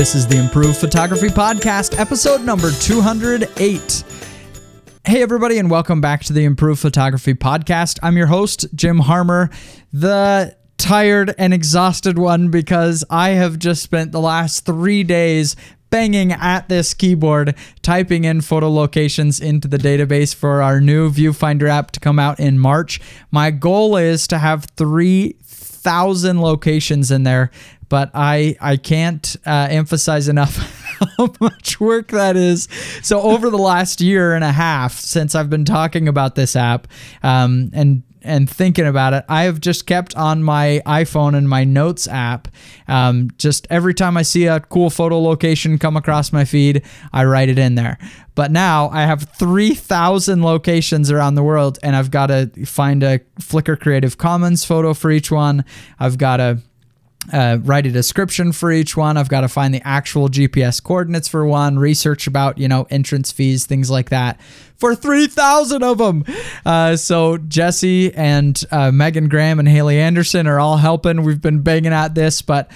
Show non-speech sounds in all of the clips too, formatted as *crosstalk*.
This is the Improved Photography Podcast, episode number 208. Hey, everybody, and welcome back to the Improved Photography Podcast. I'm your host, Jim Harmer, the tired and exhausted one because I have just spent the last three days banging at this keyboard, typing in photo locations into the database for our new Viewfinder app to come out in March. My goal is to have 3,000 locations in there, but I, I can't uh, emphasize enough *laughs* how much work that is. So, over the last year and a half since I've been talking about this app um, and and thinking about it, I have just kept on my iPhone and my Notes app. Um, just every time I see a cool photo location come across my feed, I write it in there. But now I have 3,000 locations around the world, and I've got to find a Flickr Creative Commons photo for each one. I've got to uh, write a description for each one. I've got to find the actual GPS coordinates for one, research about, you know, entrance fees, things like that for 3,000 of them. Uh, so Jesse and uh, Megan Graham and Haley Anderson are all helping. We've been banging at this, but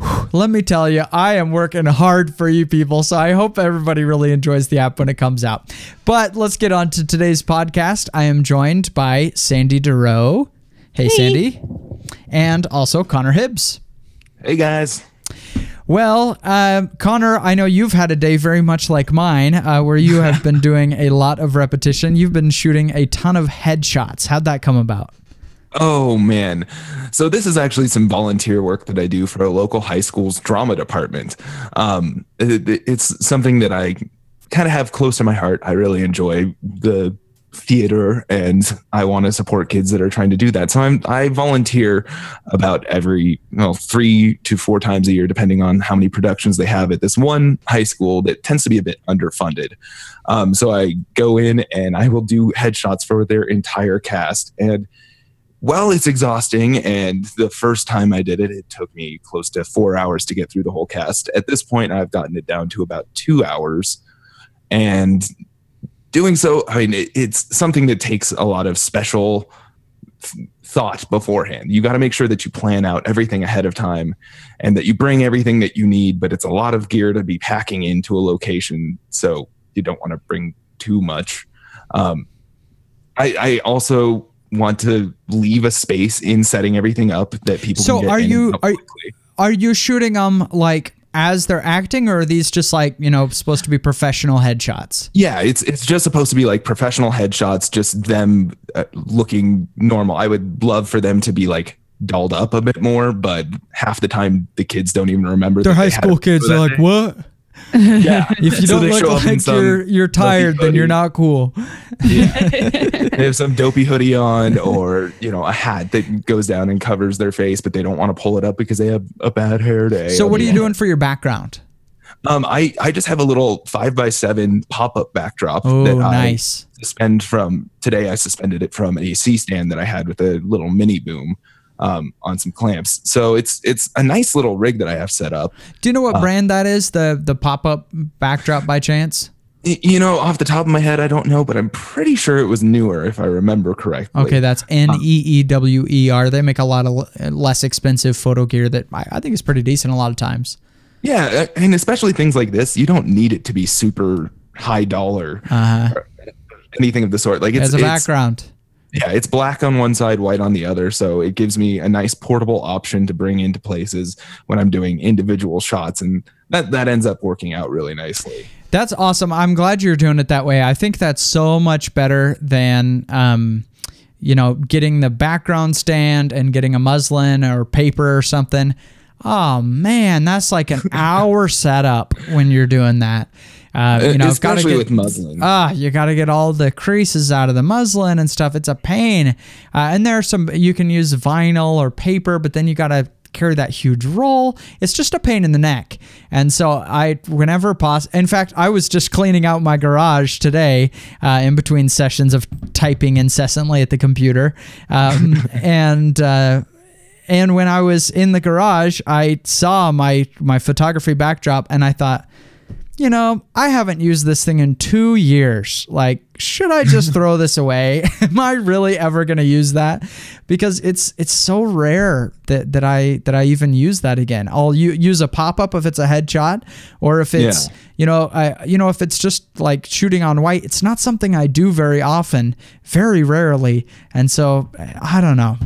whew, let me tell you, I am working hard for you people. So I hope everybody really enjoys the app when it comes out. But let's get on to today's podcast. I am joined by Sandy DeRoe. Hey, hey. Sandy. And also Connor Hibbs. Hey guys. Well, uh, Connor, I know you've had a day very much like mine, uh, where you have *laughs* been doing a lot of repetition. You've been shooting a ton of headshots. How'd that come about? Oh man. So this is actually some volunteer work that I do for a local high school's drama department. Um, it, it's something that I kind of have close to my heart. I really enjoy the theater and I want to support kids that are trying to do that. So I'm I volunteer about every well three to four times a year, depending on how many productions they have at this one high school that tends to be a bit underfunded. Um, so I go in and I will do headshots for their entire cast and. Well, it's exhausting. And the first time I did it, it took me close to four hours to get through the whole cast. At this point, I've gotten it down to about two hours. And doing so, I mean, it, it's something that takes a lot of special thought beforehand. You got to make sure that you plan out everything ahead of time and that you bring everything that you need, but it's a lot of gear to be packing into a location. So you don't want to bring too much. Um, I, I also want to leave a space in setting everything up that people. So are you are, are you shooting them like as they're acting or are these just like you know supposed to be professional headshots? Yeah it's it's just supposed to be like professional headshots just them uh, looking normal. I would love for them to be like dolled up a bit more but half the time the kids don't even remember they're high school kids. they're like what *laughs* yeah. *laughs* if you so don't look like you're you're tired, then you're not cool. Yeah. *laughs* they have some dopey hoodie on, or you know, a hat that goes down and covers their face, but they don't want to pull it up because they have a bad hair day. So, what are you doing for your background? Um, I I just have a little five by seven pop up backdrop. Oh, that nice. I suspend from today. I suspended it from a C stand that I had with a little mini boom um, on some clamps. So it's it's a nice little rig that I have set up. Do you know what uh, brand that is? The the pop up backdrop by chance? You know, off the top of my head, I don't know, but I'm pretty sure it was Neewer, if I remember correctly. Okay, that's N E E W E R. They make a lot of less expensive photo gear that I, I think is pretty decent a lot of times. Yeah, and especially things like this, you don't need it to be super high dollar. Uh-huh. anything of the sort. Like it's as a background yeah, it's black on one side, white on the other. So it gives me a nice portable option to bring into places when I'm doing individual shots. And that, that ends up working out really nicely. That's awesome. I'm glad you're doing it that way. I think that's so much better than, um, you know, getting the background stand and getting a muslin or paper or something. Oh man, that's like an *laughs* hour setup when you're doing that. Uh, you know, especially get, with muslin. Ah, you got to get all the creases out of the muslin and stuff. It's a pain. Uh, and there's some you can use vinyl or paper, but then you got to carry that huge roll. It's just a pain in the neck. And so I, whenever possible, in fact, I was just cleaning out my garage today uh, in between sessions of typing incessantly at the computer. Um, *laughs* and, uh, and when I was in the garage, I saw my my photography backdrop, and I thought, you know, I haven't used this thing in two years. Like, should I just *laughs* throw this away? *laughs* Am I really ever going to use that? Because it's it's so rare that that I that I even use that again. I'll u- use a pop up if it's a headshot, or if it's Yeah. you know I you know if it's just like shooting on white. It's not something I do very often, very rarely, and so I don't know.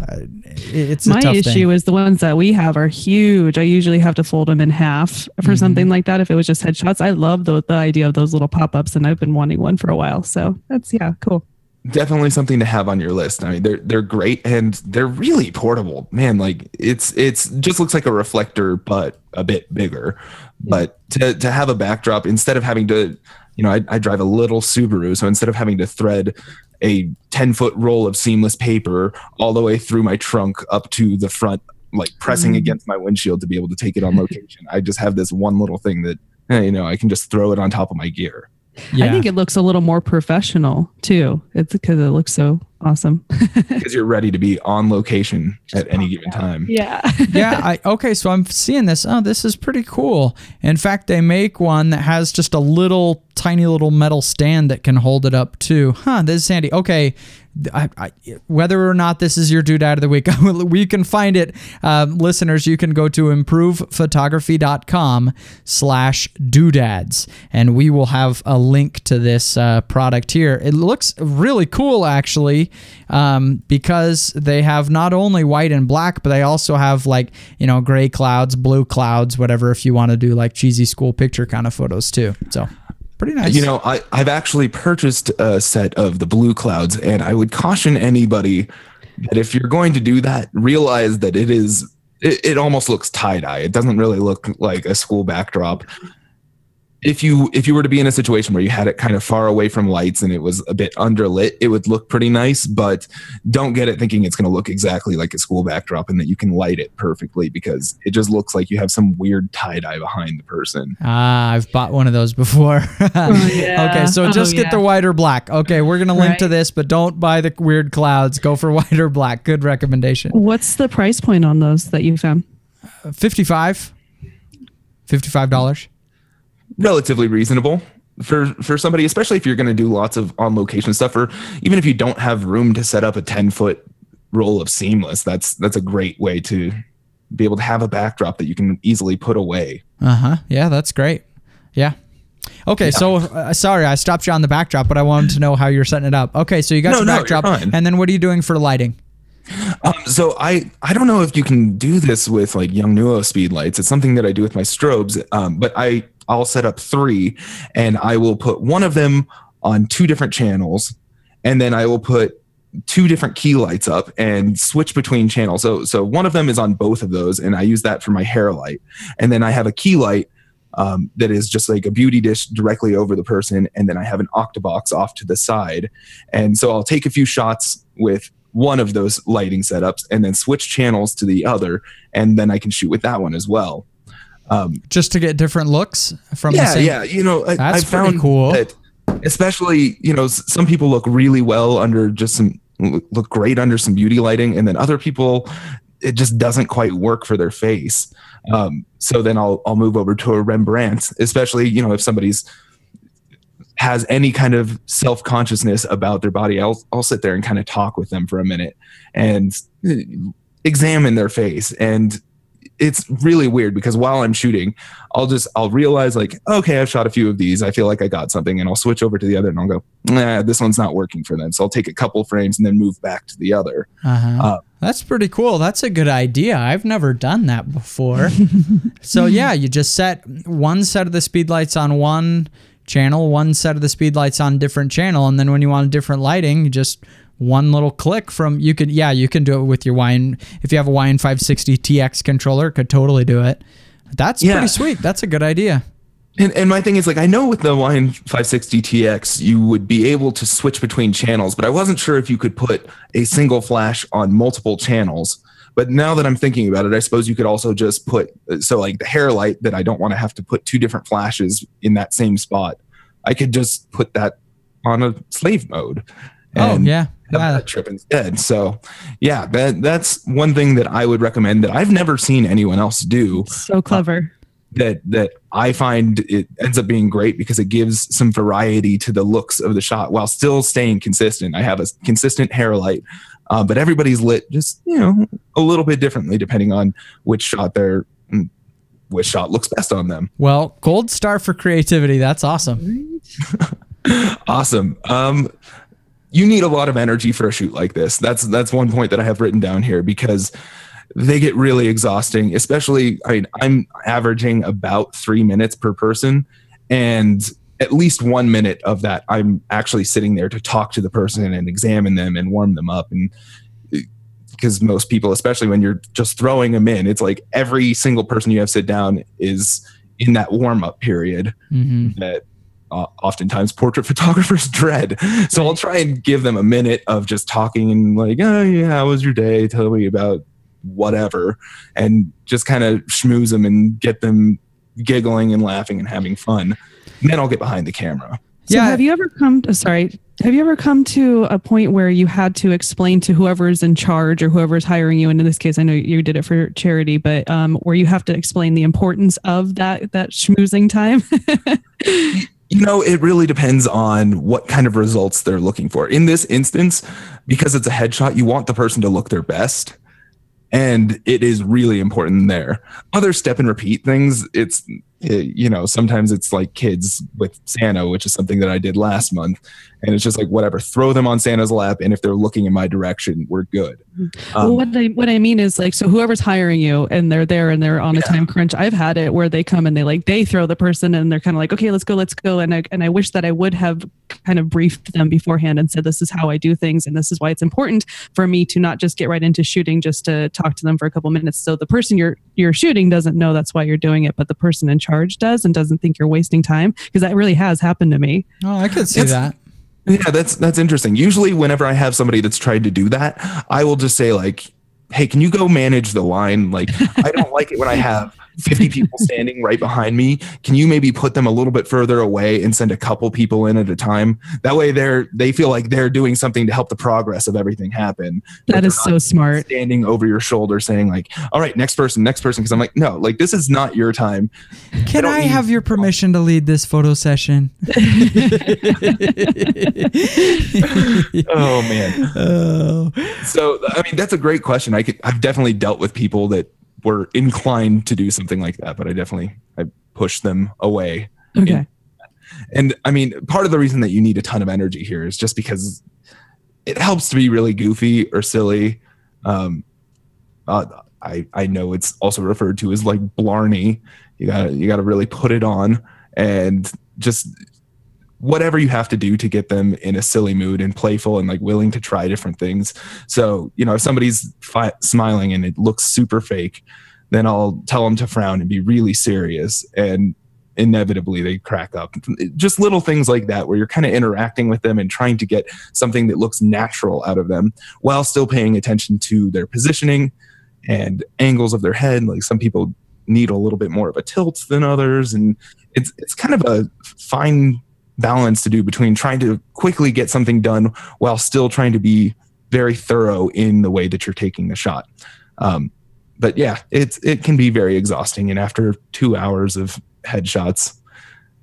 It- It's a My tough issue thing. is the ones that we have are huge. I usually have to fold them in half for Mm-hmm. something like that. If it was just headshots, I love the, the idea of those little pop ups, and I've been wanting one for a while. So that's yeah, cool. definitely something to have on your list. I mean, they're they're great and they're really portable. Man, like it's it's just looks like a reflector but a bit bigger. But to to have a backdrop instead of having to, you know, I, I drive a little Subaru, so instead of having to thread a 10 foot roll of seamless paper all the way through my trunk up to the front, like pressing Mm. against my windshield to be able to take it on *laughs* location. I just have this one little thing that, eh, you know, I can just throw it on top of my gear. Yeah. I think it looks a little more professional too. It's because it looks so awesome. *laughs* because you're ready to be on location at any given time. Yeah. *laughs* yeah, I okay, so I'm seeing this. Oh, this is pretty cool. In fact, they make one that has just a little tiny little metal stand that can hold it up too. Huh, this is handy. Okay. I, I, whether or not this is your doodad of the week, *laughs* we can find it. Uh, listeners, you can go to improvephotography.com slash doodads, and we will have a link to this uh, product here. It looks really cool, actually, um, because they have not only white and black, but they also have like, you know, gray clouds, blue clouds, whatever, if you want to do like cheesy school picture kind of photos too. So pretty nice. You know, I, I've actually purchased a set of the blue clouds, and I would caution anybody that if you're going to do that, realize that it is it, it almost looks tie dye. It doesn't really look like a school backdrop. If you if you were to be in a situation where you had it kind of far away from lights and it was a bit underlit, it would look pretty nice. But don't get it thinking it's going to look exactly like a school backdrop and that you can light it perfectly because it just looks like you have some weird tie dye behind the person. Ah, I've bought one of those before. *laughs* yeah. Okay, so Oh, just get yeah. the white or black. Okay, we're gonna link to this, but don't buy the weird clouds. Go for *laughs* white or black. Good recommendation. What's the price point on those that you found? 55 $55. Relatively reasonable for for somebody especially if you're going to do lots of on location stuff or even if you don't have room to set up a 10 foot roll of seamless that's that's a great way to be able to have a backdrop that you can easily put away Uh-huh. Yeah, that's great. Yeah. Okay, so uh, sorry, I stopped you on the backdrop, but I wanted to know how you're setting it up. Okay, so you got No, your no, backdrop, and then what are you doing for lighting? um, so i i don't know if you can do this with like Yongnuo speed lights it's something that i do with my strobes um, but i i'll set up three and i will put one of them on two different channels and then i will put two different key lights up and switch between channels. So so one of them is on both of those and i use that for my hair light. And then i have a key light um, that is just like a beauty dish directly over the person and then i have an octabox off to the side. And so i'll take a few shots with one of those lighting setups and then switch channels to the other and then i can shoot with that one as well um, Just to get different looks from the same. yeah yeah. you know I, That's I found cool. that especially you know some people look really well under just some look great under some beauty lighting and then other people it just doesn't quite work for their face um, so then i'll i'll move over to a rembrandt especially you know if somebody's has any kind of self-consciousness about their body i'll i'll sit there and kind of talk with them for a minute and uh, examine their face and it's really weird because while I'm shooting, I'll just I'll realize like, okay, I've shot a few of these. I feel like I got something, and I'll switch over to the other, and I'll go, nah, this one's not working for them. So I'll take a couple frames and then move back to the other. Uh-huh. Uh, That's pretty cool. That's a good idea. I've never done that before. *laughs* so yeah, you just set one set of the speed lights on one channel, one set of the speed lights on different channel, and then when you want a different lighting, you just one little click from you could yeah you can do it with your YN if you have a YN 560 tx controller could totally do it that's Yeah. pretty sweet that's a good idea And, and my thing is like I know with the YN 560 TX you would be able to switch between channels, but I wasn't sure if you could put a single flash on multiple channels. But now that I'm thinking about it, I suppose you could also just put so like the hair light that I don't want to have to put two different flashes in that same spot. I could just put that on a slave mode. Oh yeah yeah that trip instead. So yeah, that that's one thing that I would recommend that I've never seen anyone else do So clever. that that I find it ends up being great because it gives some variety to the looks of the shot while still staying consistent. I have a consistent hair light, uh, but everybody's lit just you know a little bit differently depending on which shot they're mm, which shot looks best on them. Well, gold star for creativity. That's awesome. *laughs* awesome. Um, you need a lot of energy for a shoot like this. That's that's one point that I have written down here because they get really exhausting. Especially, I mean, I'm averaging about three minutes per person, and at least one minute of that, I'm actually sitting there to talk to the person and examine them and warm them up and because most people, especially when you're just throwing them in, it's like every single person you have sit down is in that warm up period mm-hmm. that uh, oftentimes portrait *laughs* photographers dread. So I'll try and give them a minute of just talking and like, oh yeah, how was your day? Tell me about whatever, and just kind of schmooze them and get them giggling and laughing and having fun. And then I'll get behind the camera. So yeah. have you ever come to, sorry, have you ever come to a point where you had to explain to whoever's in charge or whoever's hiring you, and in this case, I know you did it for charity, but um, where you have to explain the importance of that that schmoozing time? *laughs* you know, it really depends on what kind of results they're looking for. In this instance, because it's a headshot, you want the person to look their best and it is really important there. Other step and repeat things, it's you know sometimes it's like kids with Santa, which is something that I did last month, and it's just like whatever, throw them on Santa's lap, and if they're looking in my direction, we're good. Um, well, what I what I mean is like so whoever's hiring you and they're there and they're on yeah. a time crunch. I've had it where they come and they like they throw the person and they're kind of like okay, let's go, let's go, and I and I wish that I would have kind of briefed them beforehand and said this is how I do things and this is why it's important for me to not just get right into shooting just to talk to them for a couple minutes. So the person you're you're shooting doesn't know that's why you're doing it, but the person in charge does and doesn't think you're wasting time because that really has happened to me. Oh, I could see it's, that. Yeah, that's that's interesting. Usually whenever I have somebody that's tried to do that, I will just say like, "Hey, can you go manage the line?" Like, I don't like it when I have 50 people standing right behind me. Can you maybe put them a little bit further away and send a couple people in at a time? That way they're they feel like they're doing something to help the progress of everything happen. That is so smart. standing over your shoulder saying like all right next person next person. Because i'm like no like this is not your time. Can i, I have your permission to lead this photo session? *laughs* Oh man. *laughs* Oh. so i mean that's a great question. I could i've definitely dealt with people that were inclined to do something like that, but I definitely I pushed them away. Okay. And I mean, part of the reason that you need a ton of energy here is just because it helps to be really goofy or silly. Um, uh, I I know it's also referred to as like blarney. You got you got to really put it on and just whatever you have to do to get them in a silly mood and playful and like willing to try different things. So, you know, if somebody's fi- smiling and it looks super fake, then I'll tell them to frown and be really serious. And inevitably they crack up. Just little things like that where you're kind of interacting with them and trying to get something that looks natural out of them while still paying attention to their positioning and angles of their head. Like some people need a little bit more of a tilt than others and it's it's kind of a fine balance to do between trying to quickly get something done while still trying to be very thorough in the way that you're taking the shot. Um, but yeah, it's it can be very exhausting, and after two hours of headshots,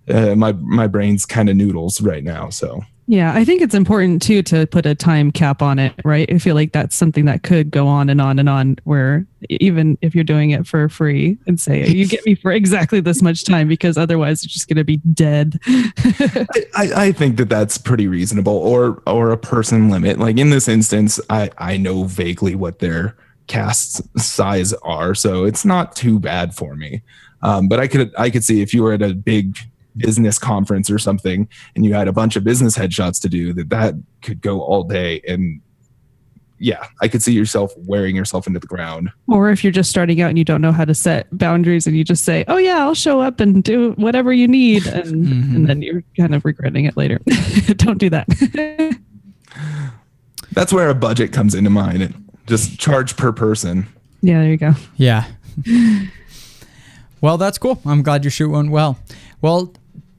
uh, my my brain's kind of noodles right now. So yeah, I think it's important too to put a time cap on it, right? I feel like that's something that could go on and on and on, where even if you're doing it for free and say, you get me for exactly this much time, because otherwise it's just going to be dead. *laughs* I, I think that that's pretty reasonable or, or a person limit. Like in this instance, I, I know vaguely what their cast size are, so it's not too bad for me. Um, but I could, I could see if you were at a big business conference or something and you had a bunch of business headshots to do that that could go all day. And yeah i could see yourself wearing yourself into the ground. Or if you're just starting out and you don't know how to set boundaries and you just say oh yeah i'll show up and do whatever you need and, *laughs* mm-hmm. and then you're kind of regretting it later. *laughs* Don't do that. *laughs* That's where a budget comes into mind. Just charge per person. Yeah there you go. Yeah. Well that's cool. I'm glad your shoot went well. Well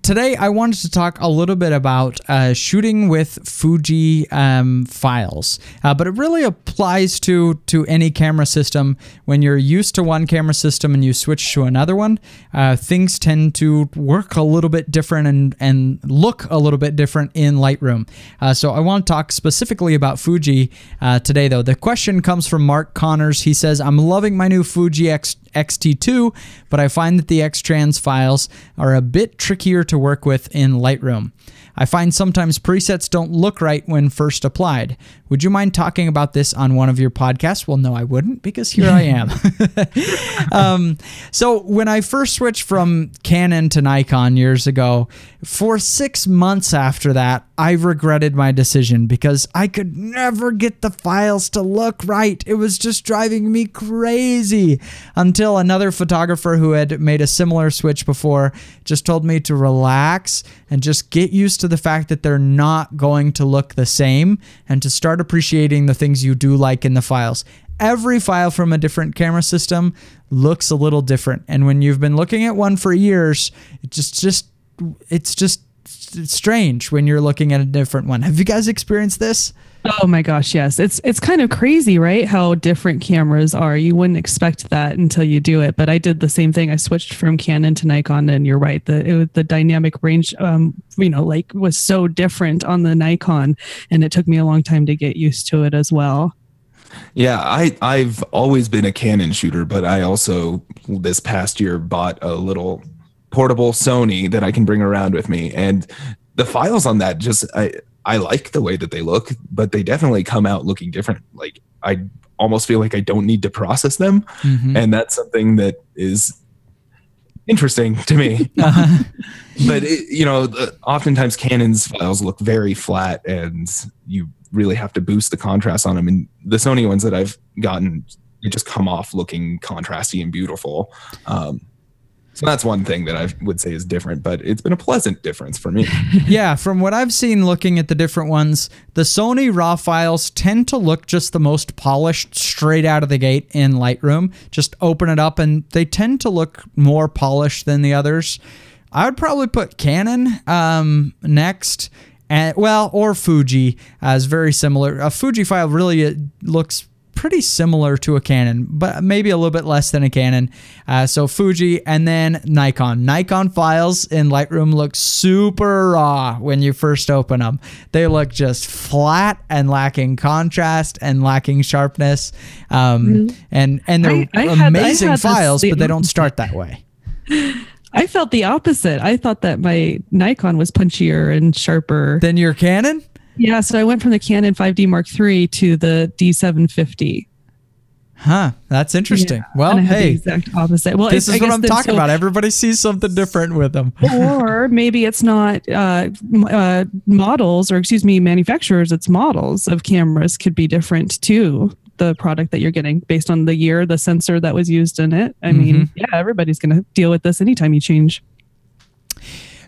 today I wanted to talk a little bit about uh, shooting with Fuji um, files, uh, but it really applies to to any camera system. When you're used to one camera system and you switch to another one, uh, things tend to work a little bit different and and look a little bit different in Lightroom. Uh, so I want to talk specifically about Fuji uh, today, though. The question comes from Mark Connors. He says, "I'm loving my new Fuji X." XT2, but I find that the X-Trans files are a bit trickier to work with in Lightroom. I find sometimes presets don't look right when first applied. Would you mind talking about this on one of your podcasts? Well, no, I wouldn't because here I am. *laughs* um, so, when I first switched from Canon to Nikon years ago, for six months after that, I regretted my decision because I could never get the files to look right. It was just driving me crazy until another photographer who had made a similar switch before just told me to relax and just get used to the fact that they're not going to look the same and to start appreciating the things you do like in the files. Every file from a different camera system looks a little different. And when you've been looking at one for years, it just just it's just strange when you're looking at a different one. Have you guys experienced this? Oh my gosh, yes. It's it's kind of crazy, right? How different cameras are. You wouldn't expect that until you do it. But I did the same thing. I switched from Canon to Nikon, and you're right. The it, the dynamic range, um, you know, like was so different on the Nikon, and it took me a long time to get used to it as well. Yeah, I I've always been a Canon shooter, but I also this past year bought a little portable Sony that I can bring around with me, and the files on that just I I like the way that they look, but they definitely come out looking different. Like I almost feel like I don't need to process them, mm-hmm. and that's something that is interesting to me. *laughs* uh-huh. But it, you know, oftentimes Canon's files look very flat, and you really have to boost the contrast on them. And the Sony ones that I've gotten, they just come off looking contrasty and beautiful. Um, so that's one thing that I would say is different, but it's been a pleasant difference for me. *laughs* yeah, from what I've seen looking at the different ones, the Sony RAW files tend to look just the most polished straight out of the gate in Lightroom. Just open it up and they tend to look more polished than the others. I would probably put Canon um, next. And, well, or Fuji as very similar. A Fuji file really looks pretty similar to a Canon, but maybe a little bit less than a Canon. Uh, so Fuji and then Nikon. Nikon files in Lightroom look super raw when you first open them. They look just flat and lacking contrast and lacking sharpness. Um, mm-hmm. And and they're I, I amazing had, files, this, but they don't start that way. *laughs* I felt the opposite. I thought that my Nikon was punchier and sharper than your Canon. Yeah, so I went from the Canon 5D Mark III to the D750. Huh, that's interesting. Yeah, well, hey, exact opposite. Well, this is what I'm talking so, about. Everybody sees something different with them. *laughs* or maybe it's not uh, uh, models, or excuse me, manufacturers. It's models of cameras could be different too. The product that you're getting based on the year, the sensor that was used in it. I mm-hmm. mean, yeah, everybody's going to deal with this anytime you change.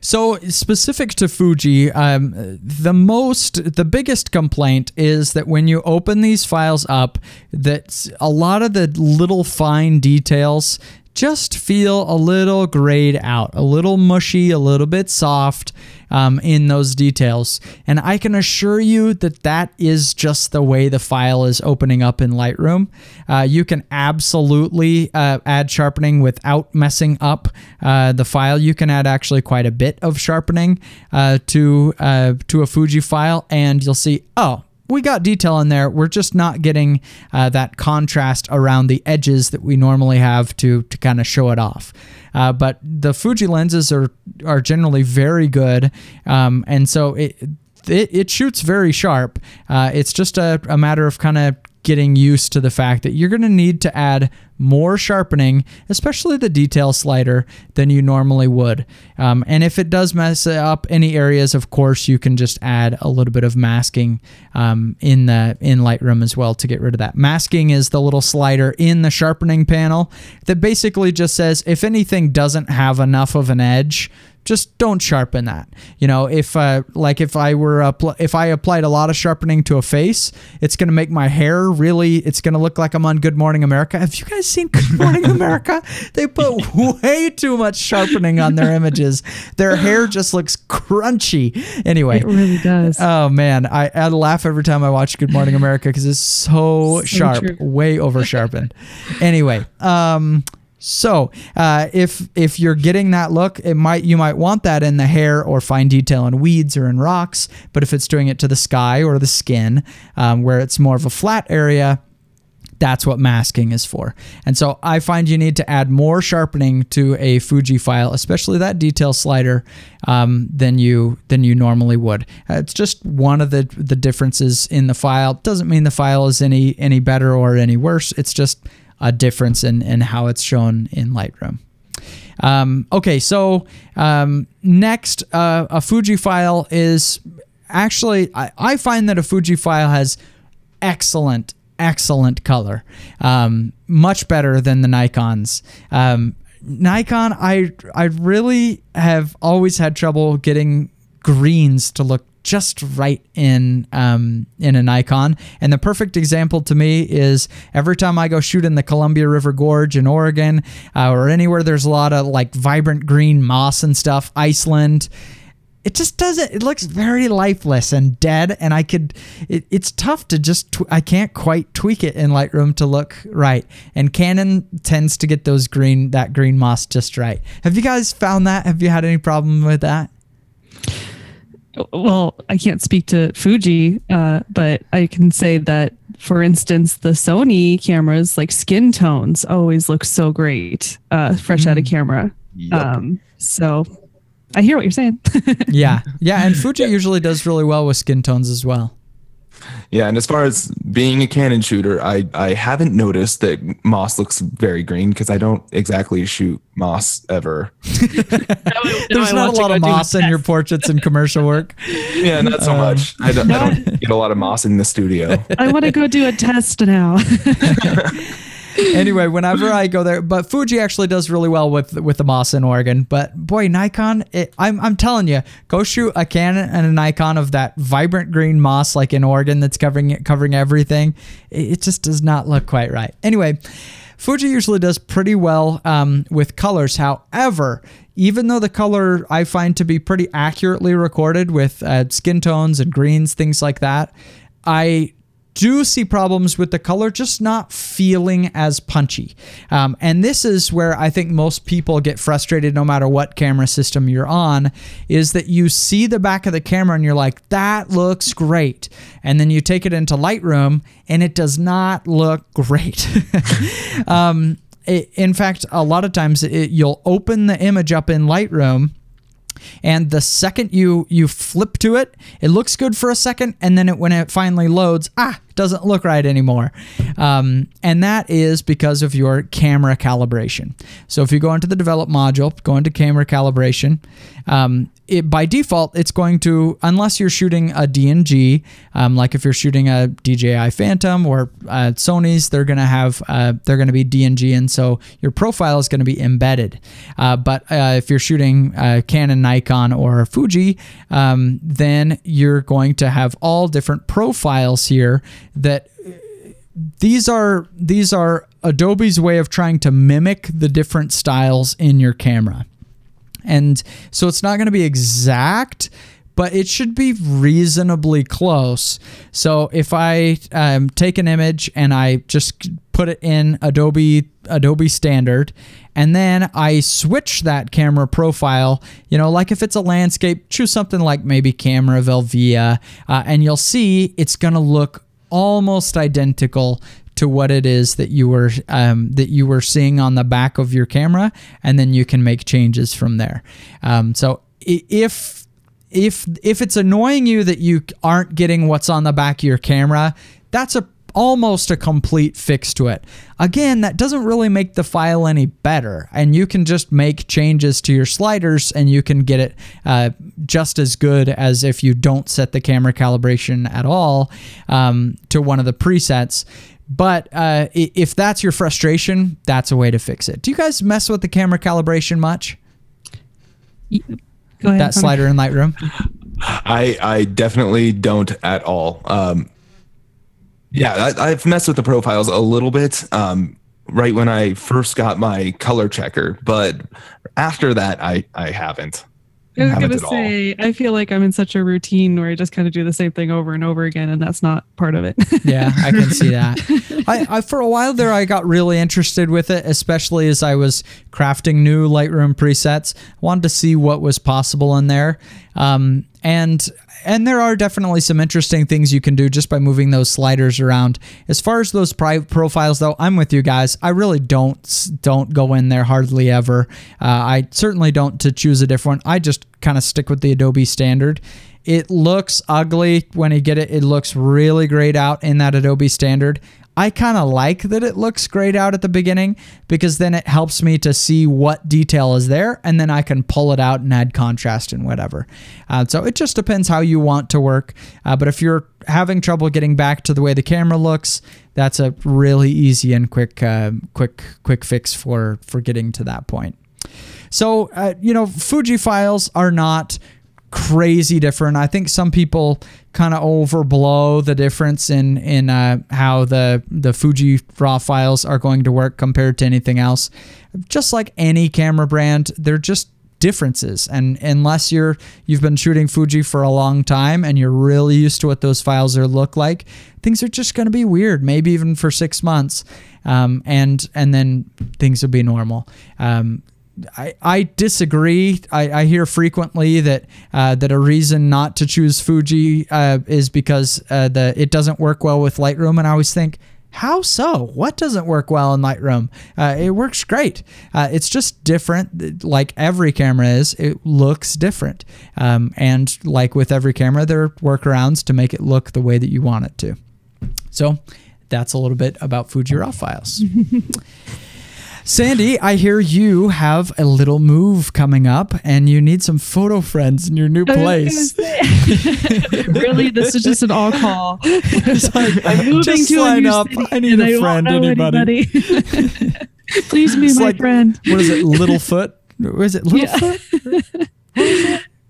So specific to Fuji, um, the most, the biggest complaint is that when you open these files up, that a lot of the little fine details just feel a little grayed out, a little mushy, a little bit soft um, in those details. And I can assure you that that is just the way the file is opening up in Lightroom. Uh, you can absolutely uh, add sharpening without messing up uh, the file. You can add actually quite a bit of sharpening uh, to uh, to a Fuji file, and you'll see, oh, we got detail in there. We're just not getting uh, that contrast around the edges that we normally have to to kind of show it off. Uh, but the Fuji lenses are are generally very good, um, and so it, it, it shoots very sharp. Uh, it's just a, a matter of kind of getting used to the fact that you're going to need to add more sharpening, especially the detail slider, than you normally would. Um, and if it does mess up any areas, of course, you can just add a little bit of masking um, in the in Lightroom as well to get rid of that. Masking is the little slider in the sharpening panel that basically just says if anything doesn't have enough of an edge just don't sharpen that. You know, if uh, like if I were appl- if I applied a lot of sharpening to a face, it's going to make my hair really. It's going to look like I'm on Good Morning America. Have you guys seen Good *laughs* Morning America? They put way too much sharpening on their images. Their hair just looks crunchy. Anyway, It really does. Oh man, I, I laugh every time I watch Good Morning America because it's so, So sharp, true. way over sharpened. anyway, um, so uh, if if you're getting that look, it might you might want that in the hair or fine detail in weeds or in rocks. But if it's doing it to the sky or the skin, um, where it's more of a flat area, that's what masking is for. And so I find you need to add more sharpening to a Fuji file, especially that detail slider, um, than you than you normally would. Uh, it's just one of the the differences in the file. Doesn't mean the file is any any better or any worse. It's just a difference in in how it's shown in Lightroom. Um, okay, so um, next, uh, a Fuji file is actually, I, I find that a Fuji file has excellent, excellent color, um, much better than the Nikon's. Um, Nikon, I I really have always had trouble getting greens to look just right in um, in a Nikon. And the perfect example to me is every time I go shoot in the Columbia River Gorge in Oregon uh, or anywhere there's a lot of like vibrant green moss and stuff, Iceland. It just doesn't. It looks very lifeless and dead, and I could. It, it's tough to just. Tw- I can't quite tweak it in Lightroom to look right. And Canon tends to get those green, that green moss just right. Have you guys found that? Have you had any problem with that? Well, I can't speak to Fuji, uh, but I can say that, for instance, the Sony cameras, like skin tones, always look so great, uh, fresh out of camera. Yep. Um, so I hear what you're saying. *laughs* Yeah, yeah, and Fuji usually does really well with skin tones as well. Yeah, and as far as being a Canon shooter, I I haven't noticed that moss looks very green because I don't exactly shoot moss ever. *laughs* There's not a lot of moss in your portraits and commercial work. Yeah, not so much. Um, I don't, I don't *laughs* get a lot of moss in the studio. I want to go do a test now. *laughs* *laughs* anyway, whenever I go there, but Fuji actually does really well with with the moss in Oregon. But boy, Nikon, it, I'm I'm telling you, go shoot a Canon and a Nikon of that vibrant green moss like in Oregon that's covering covering everything. It, it just does not look quite right. Anyway. Fuji usually does pretty well um, with colors. However, even though the color I find to be pretty accurately recorded with uh, skin tones and greens, things like that, I do see problems with the color just not feeling as punchy. Um, and this is where I think most people get frustrated no matter what camera system you're on, is that you see the back of the camera and you're like, that looks great. And then you take it into Lightroom and it does not look great. *laughs* um, it, in fact, a lot of times it, you'll open the image up in Lightroom and the second you you flip to it it looks good for a second and then it, when it finally loads ah doesn't look right anymore. Um, and that is because of your camera calibration. So if you go into the develop module go into camera calibration um, it, by default it's going to unless you're shooting a dng um, like if you're shooting a dji phantom or uh, sony's they're going to have uh, they're going to be dng and so your profile is going to be embedded. Uh, but uh, if you're shooting uh, canon nikon or fuji um, then you're going to have all different profiles here that these are these are Adobe's way of trying to mimic the different styles in your camera. And so it's not going to be exact, but it should be reasonably close. So if I um, take an image and I just put it in Adobe Adobe Standard, and then I switch that camera profile, you know, like if it's a landscape, choose something like maybe Camera Velvia, uh, and you'll see it's going to look almost identical to what it is that you were um, that you were seeing on the back of your camera, and then you can make changes from there. Um, so if if if it's annoying you that you aren't getting what's on the back of your camera, that's a almost a complete fix to it. Again, that doesn't really make the file any better, and you can just make changes to your sliders and you can get it uh, just as good as if you don't set the camera calibration at all um, to one of the presets. But uh, if that's your frustration, that's a way to fix it. Do you guys mess with the camera calibration much? Go ahead, that slider in Lightroom? I I definitely don't at all. Um, yeah, I, I've messed with the profiles a little bit. Um, right when I first got my color checker, but after that, I I haven't. I was haven't gonna at all. say, I feel like I'm in such a routine where I just kind of do the same thing over and over again, and that's not part of it. *laughs* Yeah, I can see that. *laughs* I, I for a while there, I got really interested with it, especially as I was crafting new Lightroom presets. I wanted to see what was possible in there, um, and and there are definitely some interesting things you can do just by moving those sliders around. As far as those profiles, though, I'm with you guys. I really don't don't go in there hardly ever. Uh, I certainly don't to choose a different. one. I just kind of stick with the Adobe standard. It looks ugly when you get it. It looks really great out in that Adobe standard. I kind of like that it looks great out at the beginning because then it helps me to see what detail is there and then I can pull it out and add contrast and whatever. Uh, so it just depends how you want to work. Uh, but if you're having trouble getting back to the way the camera looks, that's a really easy and quick, uh, quick, quick fix for for getting to that point. So, uh, you know, Fuji files are not crazy different. I think some people kind of overblow the difference in in uh, how the the Fuji raw files are going to work compared to anything else. Just like any camera brand, they're just differences. And unless you're you've been shooting Fuji for a long time and you're really used to what those files are look like things are just going to be weird maybe even for 6 months. Um, and and then things will be normal. Um, I, I disagree. I, I hear frequently that uh, that a reason not to choose Fuji uh, is because uh, the it doesn't work well with Lightroom, and I always think, how so? What doesn't work well in Lightroom? Uh, it works great. Uh, it's just different, like every camera is. It looks different, um, and like with every camera, there are workarounds to make it look the way that you want it to. So that's a little bit about Fuji RAW files. *laughs* Sandy, I hear you have a little move coming up and you need some photo friends in your new place. *laughs* really, this is just an all call. *laughs* I'm moving just to a new up. city I need a friend, anybody. anybody. *laughs* Please be It's my like- friend. What is it? Littlefoot? Was it Littlefoot?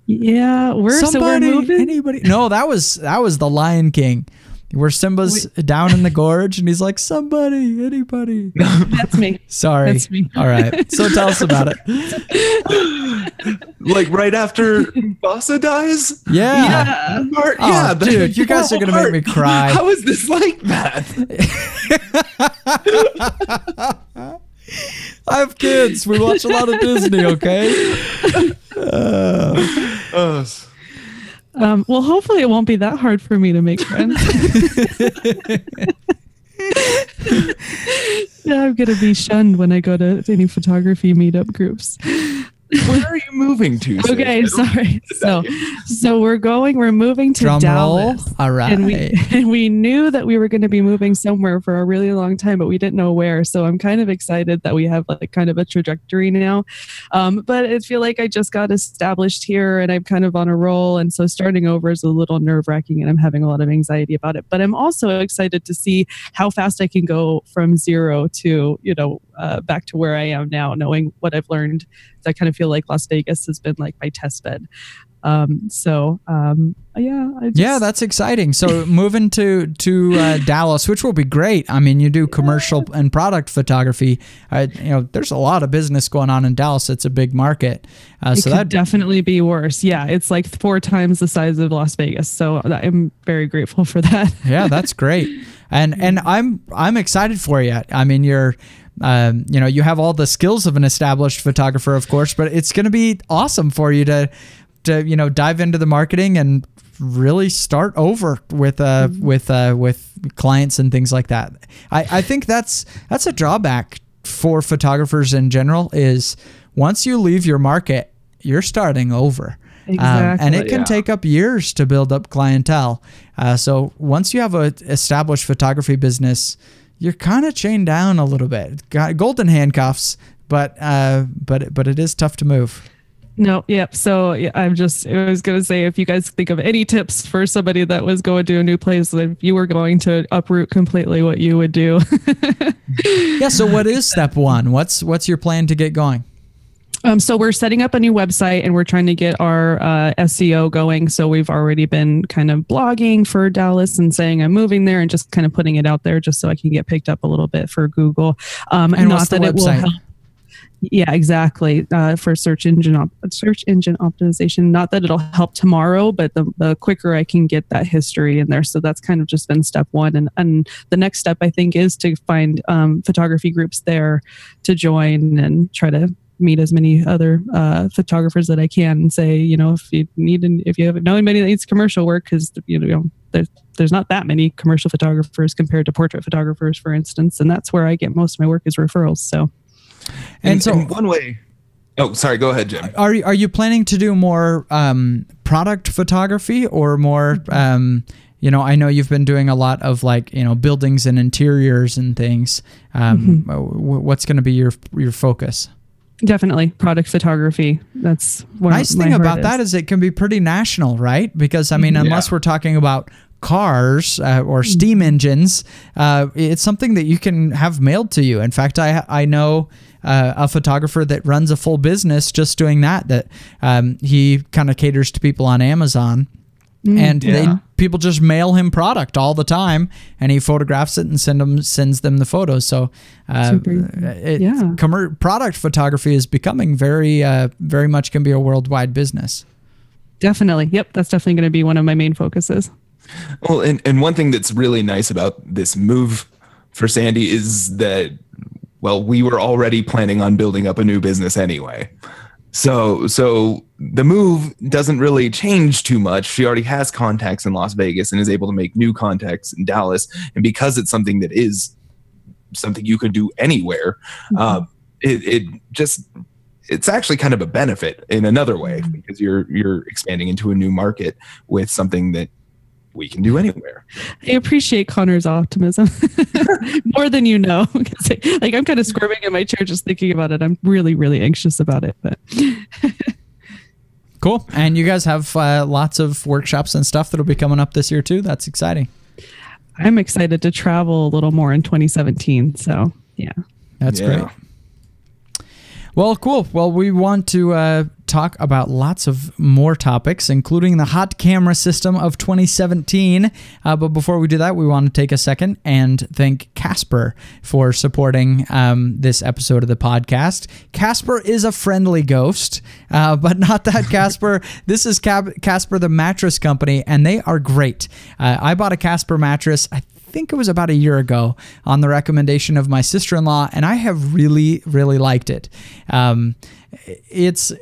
Yeah, we're so we're Somebody, moving. anybody? No, that was that was the Lion King, where Simba's down in the gorge and he's like, "Somebody, anybody." *laughs* That's me. Sorry. That's me. All right. So tell us about it. *laughs* Like right after Mufasa dies. Yeah. Yeah. Part, Oh, yeah, the dude, you guys are gonna make me cry. How *laughs* is this like that? I have kids. We watch a lot of Disney. Okay. Uh, Um, well, hopefully it won't be that hard for me to make friends. *laughs* *laughs* yeah, I'm gonna be shunned when I go to any photography meetup groups. Where are you moving to? sis? *laughs* Okay, sorry. So, so we're going. We're moving to Drum roll. Dallas. All right. And we *laughs* and we knew that we were going to be moving somewhere for a really long time, but we didn't know where. So I'm kind of excited that we have like kind of a trajectory now. Um, but I feel like I just got established here and I'm kind of on a roll, and so starting over is a little nerve wracking, and I'm having a lot of anxiety about it. But I'm also excited to see how fast I can go from zero to you know uh, back to where I am now, knowing what I've learned. I kind of feel like Las Vegas has been like my test bed. Um, so um, yeah, I just, Yeah, that's exciting. So *laughs* moving to to uh, Dallas, which will be great. I mean, you do commercial and product photography. Uh, you know, there's a lot of business going on in Dallas. It's a big market. Uh, It so that definitely be worse. Yeah, it's like four times the size of Las Vegas. So I'm very grateful for that. yeah, that's great. *laughs* And and I'm I'm excited for you. I mean, you're um, you know, you have all the skills of an established photographer, of course, but it's going to be awesome for you to to you know dive into the marketing and really start over with uh with uh with clients and things like that. I I think that's that's a drawback for photographers in general is once you leave your market, you're starting over. Um, and it can yeah. take up years to build up clientele. Uh, so once you have a established photography business, you're kind of chained down a little bit. Got golden handcuffs, but uh, but but it is tough to move. No, yep. So yeah, I'm just, I was going to say, if you guys think of any tips for somebody that was going to a new place, if you were going to uproot completely what you would do. *laughs* Yeah. So what is step one? What's what's your plan to get going? Um, so we're setting up a new website and we're trying to get our uh, SEO going. So we've already been kind of blogging for Dallas and saying I'm moving there and just kind of putting it out there just so I can get picked up a little bit for Google. Um, and not that website? it will help. Yeah, exactly. Uh, for search engine op- search engine optimization. Not that it'll help tomorrow, but the, the quicker I can get that history in there. So that's kind of just been step one. And and the next step I think is to find um, photography groups there to join and try to meet as many other uh, photographers that I can and say, you know, if you need, an, if you have know anybody that needs commercial work, because you know, there's there's not that many commercial photographers compared to portrait photographers, for instance, and that's where I get most of my work is referrals. So, and, and so one way. Oh, sorry. Go ahead, Jim. Are you, are you planning to do more um, product photography or more? Um, you know, I know you've been doing a lot of like you know buildings and interiors and things. Um, mm-hmm. What's going to be your your focus? Definitely product photography. That's one nice thing about is. that is it can be pretty national, right? Because I mean, mm-hmm. unless yeah. we're talking about cars uh, or mm-hmm. steam engines, uh, it's something that you can have mailed to you. In fact, I I know uh, a photographer that runs a full business just doing that. That um, he kind of caters to people on Amazon Mm, and yeah. they people just mail him product all the time, and he photographs it and send them sends them the photos. So, uh, it, yeah, com- product photography is becoming very uh, very much can be a worldwide business. Definitely, yep, that's definitely going to be one of my main focuses. Well, and and one thing that's really nice about this move for Sandy is that well, we were already planning on building up a new business anyway. So so the move doesn't really change too much. She already has contacts in Las Vegas and is able to make new contacts in Dallas. And because it's something that is something you could do anywhere, mm-hmm. um, it, it just it's actually kind of a benefit in another way mm-hmm. because you're you're expanding into a new market with something that we can do anywhere. I appreciate Connor's optimism *laughs* more than you know. *laughs* like I'm kind of squirming in my chair just thinking about it. I'm really, really anxious about it. But *laughs* cool. And you guys have uh, lots of workshops and stuff that'll be coming up this year too. That's exciting. I'm excited to travel a little more in 2017. So yeah, that's yeah. great. Well, cool. Well, we want to uh, talk about lots of more topics, including the hot camera system of 2017. Uh, but before we do that, we want to take a second and thank Casper for supporting um, this episode of the podcast. Casper is a friendly ghost, uh, *laughs* but not that Casper. this is Casper, the mattress company, and they are great. Uh, I bought a Casper mattress. I think it was about a year ago on the recommendation of my sister in law, and I have really, really liked it. Um, it's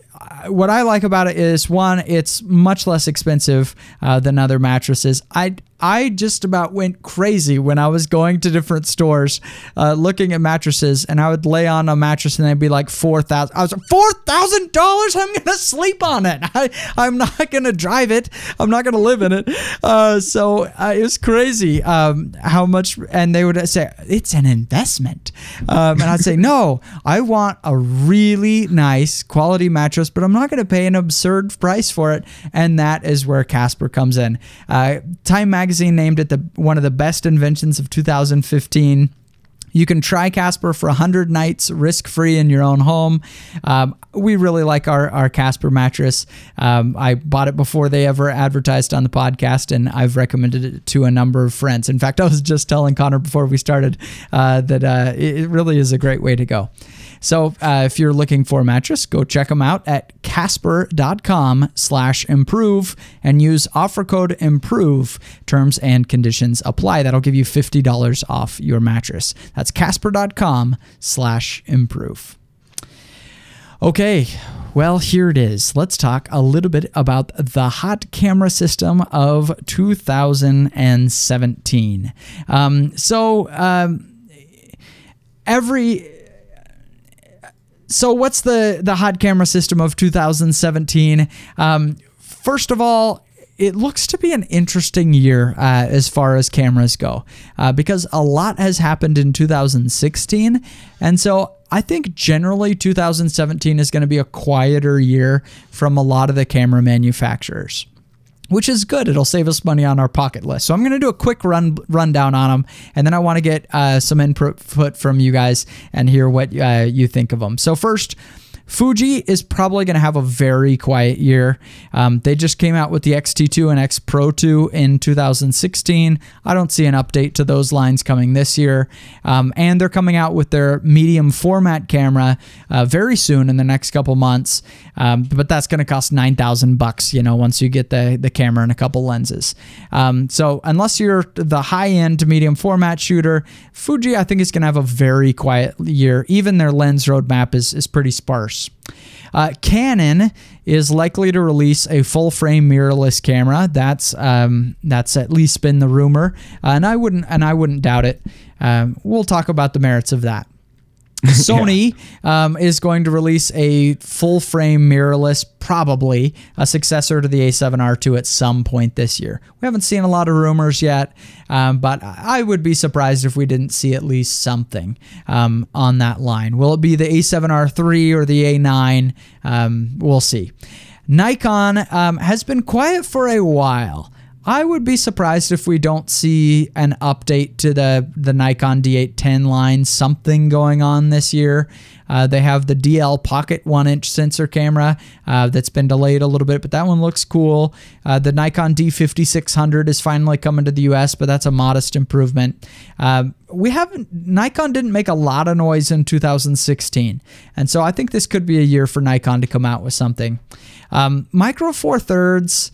what I like about it is one, it's much less expensive uh, than other mattresses. I I just about went crazy when I was going to different stores uh, looking at mattresses, and I would lay on a mattress and they'd be like four thousand. I was like four thousand dollars. I'm gonna sleep on it. *laughs* I, I'm not gonna drive it. I'm not gonna live in it. Uh, so uh, it was crazy um, how much. And they would say it's an investment, um, and I'd say no. I want a really nice quality mattress, but I'm not gonna pay an absurd price for it. And that is where Casper comes in. Uh, Time magazine magazine named it the one of the best inventions of 2015. You can try Casper for 100 nights risk free in your own home. Um, we really like our, our Casper mattress. Um, I bought it before they ever advertised on the podcast, and I've recommended it to a number of friends. In fact, *laughs* I was just telling Connor before we started uh, that uh, it really is a great way to go. So uh, if you're looking for a mattress, go check them out at casper.com slash improve and use offer code improve. Terms and conditions apply. That'll give you $50 off your mattress. That's casper.com slash improve. Okay, well, here it is. Let's talk a little bit about the hot camera system of 2017. Um, so, um, every so what's the the hot camera system of 2017? Um, first of all, it looks to be an interesting year uh, as far as cameras go uh, because a lot has happened in 2016, and so I think generally 2017 is going to be a quieter year from a lot of the camera manufacturers which is good. It'll save us money on our pocket list. So I'm going to do a quick run rundown on them, and then I want to get uh, some input from you guys and hear what uh, you think of them. So first. Fuji is probably going to have a very quiet year. Um, they just came out with the X-T2 and X Pro 2 in 2016. I don't see an update to those lines coming this year. Um, and they're coming out with their medium format camera uh, very soon in the next couple months. Um, but that's going to cost 9,000 bucks, you know, once you get the, the camera and a couple lenses. Um, so unless you're the high end medium format shooter, Fuji, I think, is going to have a very quiet year. Even their lens roadmap is, is pretty sparse. Uh, Canon is likely to release a full frame mirrorless camera. That's um, that's at least been the rumor, uh, and I wouldn't and I wouldn't doubt it. Um, we'll talk about the merits of that. *laughs* *laughs* Sony yeah. um, is going to release a full frame mirrorless, probably a successor to the A7R2 at some point this year. We haven't seen a lot of rumors yet, um, but I would be surprised if we didn't see at least something um, on that line. Will it be the A7R3 or the A9? Um, we'll see. Nikon um, has been quiet for a while. I would be surprised if we don't see an update to the the Nikon D810 line, something going on this year. Uh, they have the DL Pocket one inch sensor camera uh, that's been delayed a little bit, but that one looks cool. Uh, the Nikon D5600 is finally coming to the US, but that's a modest improvement. Uh, we haven't, Nikon didn't make a lot of noise in 2016. And so I think this could be a year for Nikon to come out with something. Um, Micro Four Thirds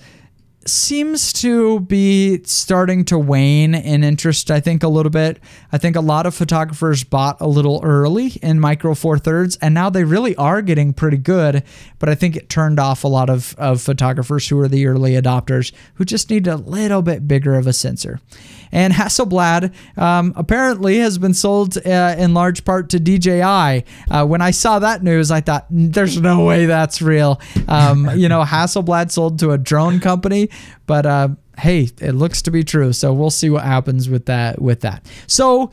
seems to be starting to wane in interest, I think, a little bit. I think a lot of photographers bought a little early in Micro Four Thirds, and now they really are getting pretty good. But I think it turned off a lot of, of photographers who are the early adopters who just need a little bit bigger of a sensor. And Hasselblad um, apparently has been sold uh, in large part to DJI. Uh, when I saw that news, I thought, there's no way that's real. Um, *laughs* you know, Hasselblad sold to a drone company, but uh, hey, it looks to be true. So we'll see what happens with that. With that. So,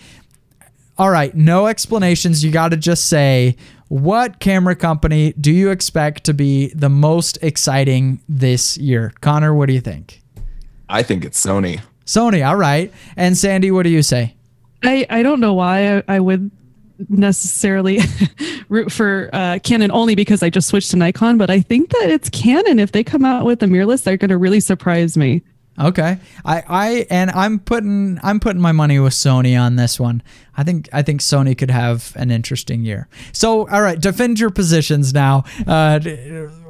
all right, no explanations. You got to just say what camera company do you expect to be the most exciting this year? Connor, what do you think? I think it's Sony. Sony, all right. And Sandy, what do you say? I, I don't know why I, I would necessarily *laughs* root for uh, Canon only because I just switched to Nikon, but I think that it's Canon. If they come out with a mirrorless, they're going to really surprise me. Okay, I, I and I'm putting I'm putting my money with Sony on this one. I think I think Sony could have an interesting year. So, all right, defend your positions now. Uh,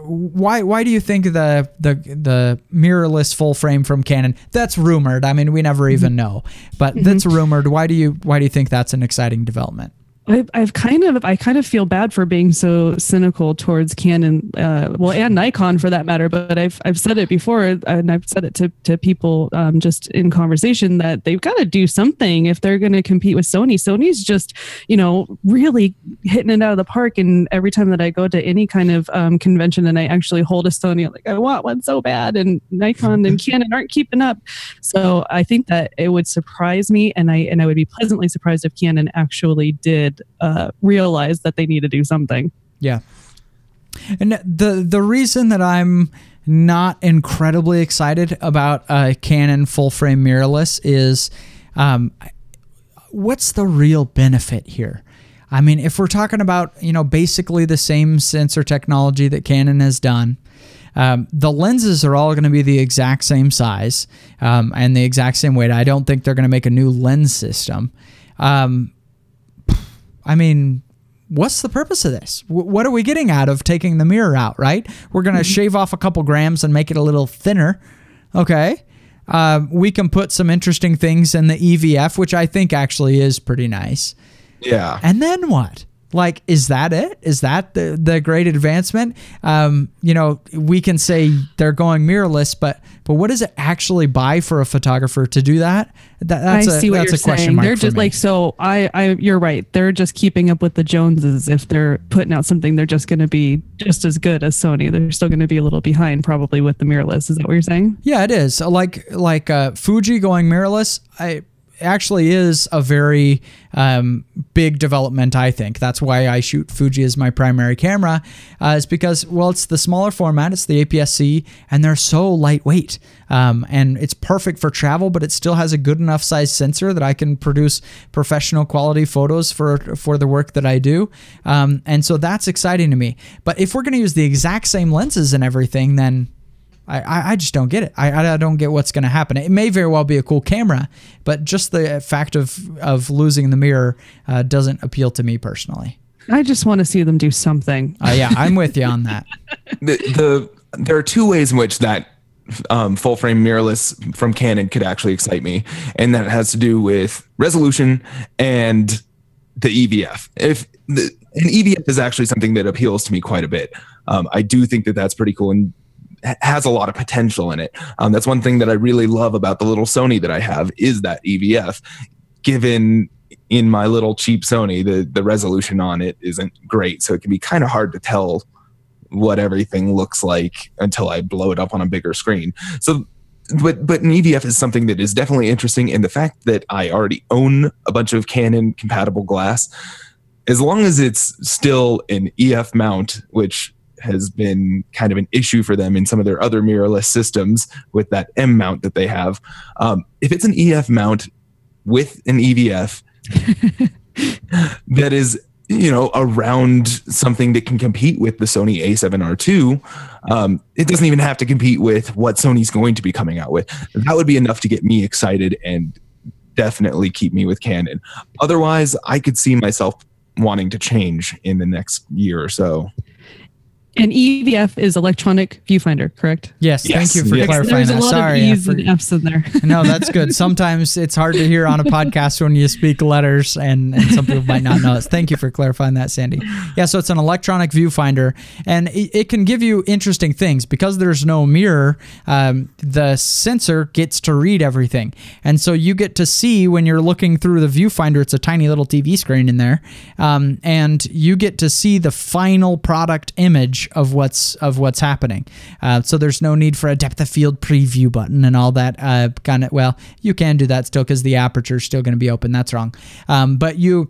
why why do you think the the the mirrorless full frame from Canon? That's rumored. I mean, we never even mm-hmm. know, but mm-hmm. that's rumored. Why do you why do you think that's an exciting development? I've, I've kind of I kind of feel bad for being so cynical towards Canon, uh, well, and Nikon for that matter. But I've I've said it before, and I've said it to to people um, just in conversation that they've got to do something if they're going to compete with Sony. Sony's just you know really hitting it out of the park. And every time that I go to any kind of um, convention and I actually hold a Sony, I'm like I want one so bad, and Nikon and *laughs* Canon aren't keeping up. So I think that it would surprise me, and I and I would be pleasantly surprised if Canon actually did uh, realize that they need to do something. Yeah. And the the reason that I'm not incredibly excited about a Canon full frame mirrorless is um, what's the real benefit here? I mean, if we're talking about you know basically the same sensor technology that Canon has done, um, the lenses are all going to be the exact same size um, and the exact same weight. I don't think they're going to make a new lens system. Um, I mean, what's the purpose of this? W- what are we getting out of taking the mirror out, right? We're going to mm-hmm. shave off a couple grams and make it a little thinner. Okay. Uh, we can put some interesting things in the EVF, which I think actually is pretty nice. Yeah. And then what? like is that it is that the, the great advancement um, you know we can say they're going mirrorless but but what does it actually buy for a photographer to do that, that that's I see a, what you're saying. they're just like so I, I you're right. They're just keeping up with the joneses. If they're putting out something they're just going to be just as good as sony. They're still going to be a little behind probably with the mirrorless. Is that what you're saying? Yeah it is. Like like uh, fuji going mirrorless i actually is a very um, big development. I think that's why I shoot Fuji as my primary camera, uh, is because well, it's the smaller format, it's the APS-C, and they're so lightweight, um, and it's perfect for travel, but it still has a good enough size sensor that I can produce professional quality photos for for the work that I do, um, and so that's exciting to me. But if we're going to use the exact same lenses and everything, then I, I just don't get it. I, I don't get what's going to happen. It may very well be a cool camera, but just the fact of of losing the mirror uh, doesn't appeal to me personally. I just want to see them do something. Uh, yeah, I'm with you on that. *laughs* the, the there are two ways in which that um, full frame mirrorless from Canon could actually excite me, and that has to do with resolution and the EVF. If the, an EVF is actually something that appeals to me quite a bit. Um, I do think that that's pretty cool and has a lot of potential in it. Um, that's one thing that I really love about the little Sony that I have is that EVF. Given in my little cheap Sony, the the resolution on it isn't great, so it can be kind of hard to tell what everything looks like until I blow it up on a bigger screen. So but but an EVF is something that is definitely interesting and the fact that I already own a bunch of Canon compatible glass as long as it's still an EF mount which has been kind of an issue for them in some of their other mirrorless systems with that M mount that they have. Um, if it's an EF mount with an EVF *laughs* that is you know around something that can compete with the Sony A7R2, um, it doesn't even have to compete with what Sony's going to be coming out with. That would be enough to get me excited and definitely keep me with Canon. Otherwise, I could see myself wanting to change in the next year or so. And EVF is electronic viewfinder, correct? Yes, Yes, thank you for yes. clarifying There's a that. lot Sorry. of E's for- and F's in there. *laughs* no, that's good. Sometimes it's hard to hear on a podcast when you speak letters, and, and some people might not know it. Thank you for clarifying that, Sandy. Yeah, so it's an electronic viewfinder, and it, it can give you interesting things because there's no mirror. Um, the sensor gets to read everything, and so you get to see when you're looking through the viewfinder. It's a tiny little TV screen in there, um, and you get to see the final product image of what's of what's happening. Uh, so there's no need for a depth of field preview button and all that uh, kind of. Well, you can do that still because the aperture is still going to be open. That's wrong. Um, but you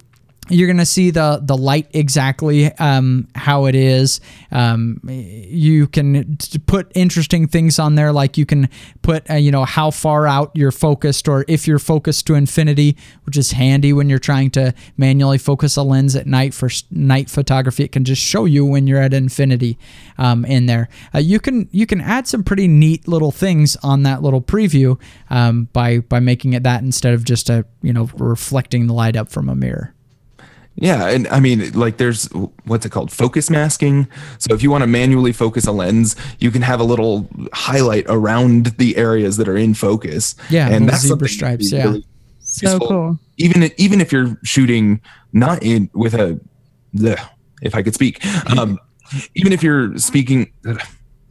you're going to see the the light exactly um, how it is. Um, you can put interesting things on there, like you can put uh, you know how far out you're focused, or if you're focused to infinity, which is handy when you're trying to manually focus a lens at night for night photography. It can just show you when you're at infinity um, in there. Uh, you can you can add some pretty neat little things on that little preview um, by by making it that instead of just a you know reflecting the light up from a mirror. Yeah, and I mean, like, there's what's it called? Focus masking. So if you want to manually focus a lens, you can have a little highlight around the areas that are in focus. Yeah, and that's zebra stripes, be yeah. really So cool. Even even if you're shooting not in with a, bleh, if I could speak, *laughs* um, even if you're speaking.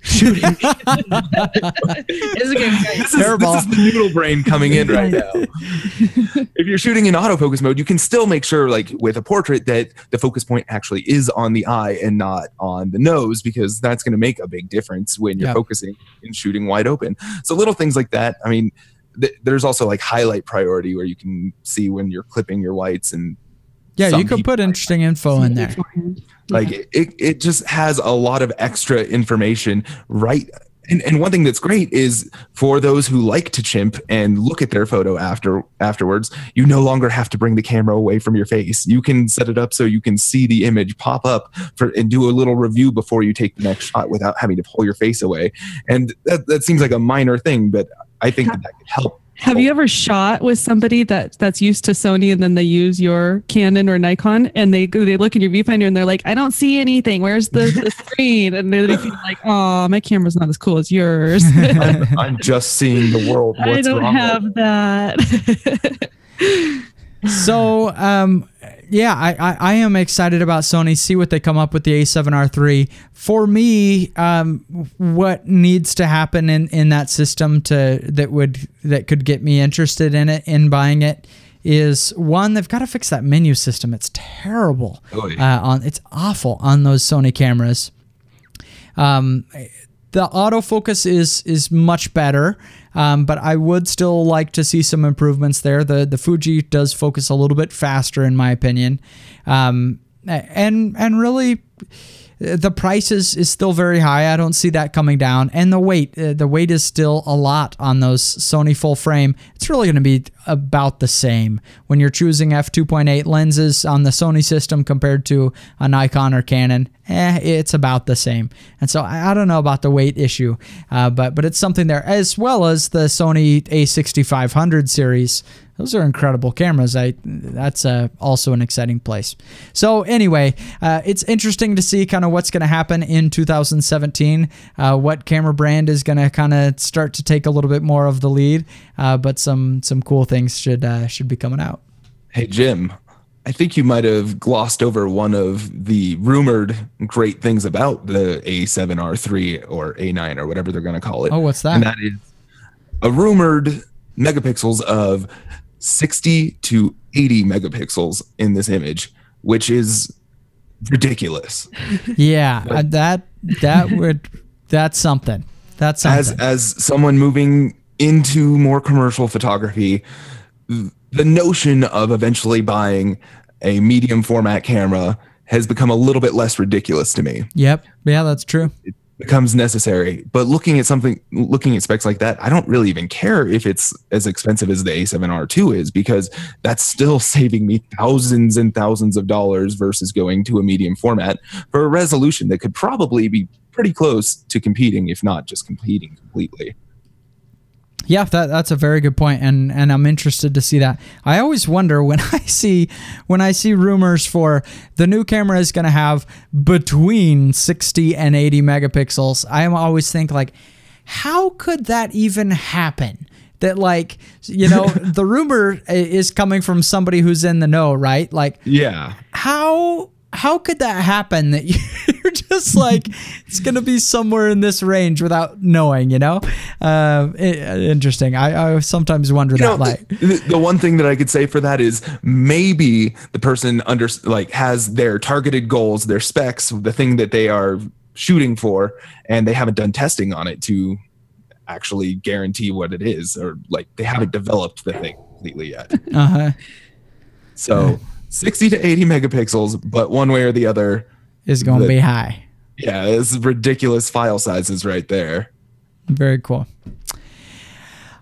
Shooting. *laughs* It's okay. This is, Terrible. this is the noodle brain coming in right now. *laughs* if you're shooting in autofocus mode, you can still make sure, like with a portrait, that the focus point actually is on the eye and not on the nose, because that's going to make a big difference when you're Yep. focusing and shooting wide open. So little things like that. I mean, th- there's also like highlight priority where you can see when you're clipping your whites and Yeah, some you could put might interesting info in there. like it, it just has a lot of extra information right? And, and one thing that's great is for those who like to chimp and look at their photo after afterwards you no longer have to bring the camera away from your face. You can set it up so you can see the image pop up for and do a little review before you take the next shot without having to pull your face away. And that, that seems like a minor thing but i think that, that could help Have you ever shot with somebody that that's used to Sony and then they use your Canon or Nikon and they they look in your viewfinder and they're like, I don't see anything. Where's the, the *laughs* screen? And they're feel like, oh, my camera's not as cool as yours. *laughs* I'm, *laughs* I'm just seeing the world I don't wrong with have that. So, um, yeah, I, I, I am excited about Sony. See what they come up with the A7R3. For me, um, what needs to happen in, in that system to that would that could get me interested in it in buying it is one they've got to fix that menu system. It's terrible. Oh, yeah. Uh, on it's awful on those Sony cameras. Um, th- the autofocus is is much better. Um, but I would still like to see some improvements there. The the Fuji does focus a little bit faster, in my opinion, um, and and really the price is, is still very high. I don't see that coming down. And the weight, uh, the weight is still a lot on those Sony full frame. It's really going to be about the same when you're choosing f2.8 lenses on the Sony system compared to a Nikon or Canon. Eh, it's about the same. And so I, I don't know about the weight issue, uh, but but it's something there as well as the Sony A6500 series those are incredible cameras. I that's uh, also an exciting place. So anyway, uh, it's interesting to see kind of what's going to happen in 2017. Uh, what camera brand is going to kind of start to take a little bit more of the lead, uh, but some some cool things should uh, should be coming out. Hey Jim, I think you might have glossed over one of the rumored great things about the A7R3 or A9 or whatever they're going to call it. Oh, what's that? And that is a rumored megapixels of 60 to 80 megapixels in this image, which is ridiculous. Yeah, uh, that that would that's something. That's something. As as someone moving into more commercial photography, the notion of eventually buying a medium format camera has become a little bit less ridiculous to me. Yep. Yeah, that's true. It, becomes necessary. But looking at something, looking at specs like that, I don't really even care if it's as expensive as the A7R2 is because that's still *laughs* saving me thousands and thousands of dollars versus going to a medium format for a resolution that could probably be pretty close to competing, if not just competing completely. Yeah, that, that's a very good point, and and I'm interested to see that. I always wonder when *laughs* I see when I see rumors for the new camera is going to have between 60 and 80 megapixels. I always think like, how could that even happen? That like you know *laughs* the rumor is coming from somebody who's in the know, right? Like, yeah, how how could that happen that *laughs* you're just like it's gonna be somewhere in this range without knowing you know? Uh, interesting. I, I sometimes wonder you that know, like the, the, one thing that i could say for that is maybe the person under like has their targeted goals their specs the thing that they are shooting for and they haven't done testing on it to actually guarantee what it is or like they haven't developed the thing completely yet. Uh-huh. So 60 to 80 megapixels, but one way or the other is going to be high. Yeah, it's ridiculous file sizes right there. Very cool.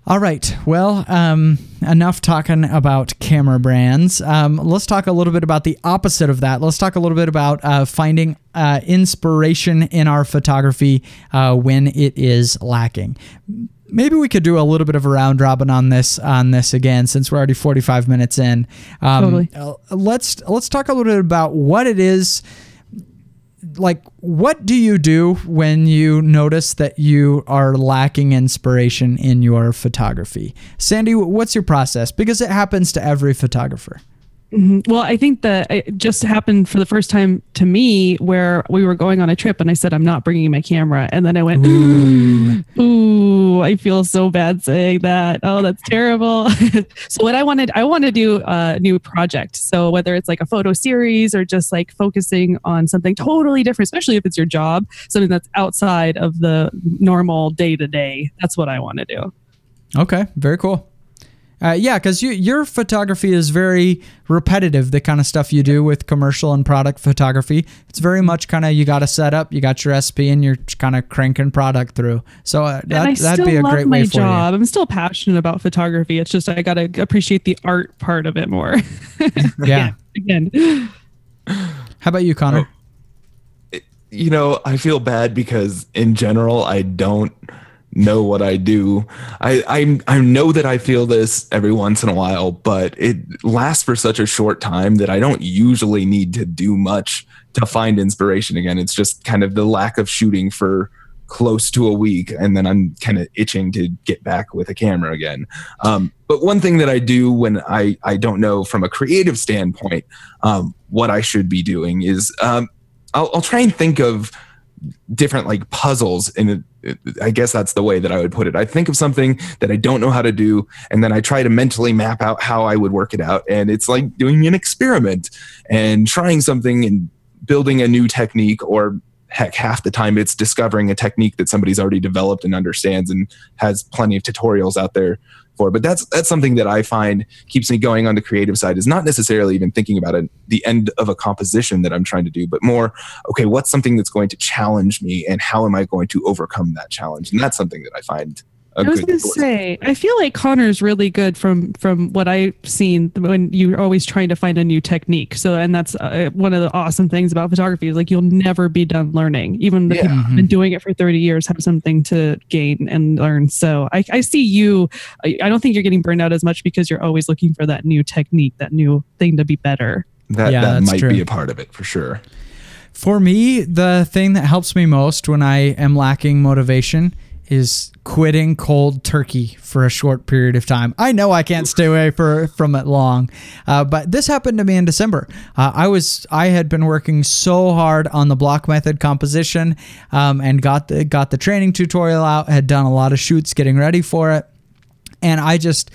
All right. Well, um, enough talking about camera brands. Um, let's talk a little bit about the opposite of that. Let's talk a little bit about uh, finding uh, inspiration in our photography uh, when it is lacking maybe we could do a little bit of a round robin on this on this again since we're already 45 minutes in. Um, totally. Uh, let's let's talk a little bit about what it is. Like, what do you do when you notice that you are lacking inspiration in your photography? Sandy, what's your process? Because it happens to every photographer. Mm-hmm. Well, I think that it just happened for the first time to me where we were going on a trip and I said, I'm not bringing my camera. And then I went, Ooh, Ooh I feel so bad saying that. Oh, that's terrible. *laughs* so, what I wanted, I want to do a new project. So, whether it's like a photo series or just like focusing on something totally different, especially if it's your job, something that's outside of the normal day to day, that's what I want to do. Okay, very cool. Uh, yeah, because you, your photography is very repetitive. The kind of stuff you do with commercial and product photography, it's very much kind of you got a setup, you got your SP, and you're kind of cranking product through. So uh, that, that'd be a great way for job. you. I'm still passionate about photography. It's just I got to appreciate the art part of it more. *laughs* yeah. Again. How about you, Connor? Oh, you know, I feel bad because in general, I don't know what I do. I, I I know that I feel this every once in a while, but it lasts for such a short time that I don't usually need to do much to find inspiration again. It's just kind of the lack of shooting for close to a week and then I'm kind of itching to get back with a camera again. Um, but one thing that I do when I, I don't know from a creative standpoint um, what I should be doing is um, I'll, I'll try and think of different like puzzles and i guess that's the way that i would put it. I think of something that i don't know how to do and then i try to mentally map out how i would work it out. And it's like doing an experiment and trying something and building a new technique or heck, half the time it's discovering a technique that somebody's already developed and understands and has plenty of tutorials out there for. But that's that's something that I find keeps me going on the creative side is not necessarily even thinking about it, the end of a composition that I'm trying to do, but more, okay, what's something that's going to challenge me and how am I going to overcome that challenge? And that's something that I find I was going to say, I feel like Connor's really good from from what I've seen when you're always trying to find a new technique. So, and that's uh, one of the awesome things about photography is like you'll never be done learning. Even the yeah. people who've been doing it for 30 years have something to gain and learn. So, I, I see you. I, I don't think you're getting burned out as much because you're always looking for that new technique, that new thing to be better. That yeah, that might true. be a part of it for sure. For me, the thing that helps me most when I am lacking motivation is quitting cold turkey for a short period of time. I know I can't stay away for, from it long, uh, but this happened to me in December. Uh, I was I had been working so hard on the block method composition um, and got the got the training tutorial out. Had done a lot of shoots getting ready for it, and I just.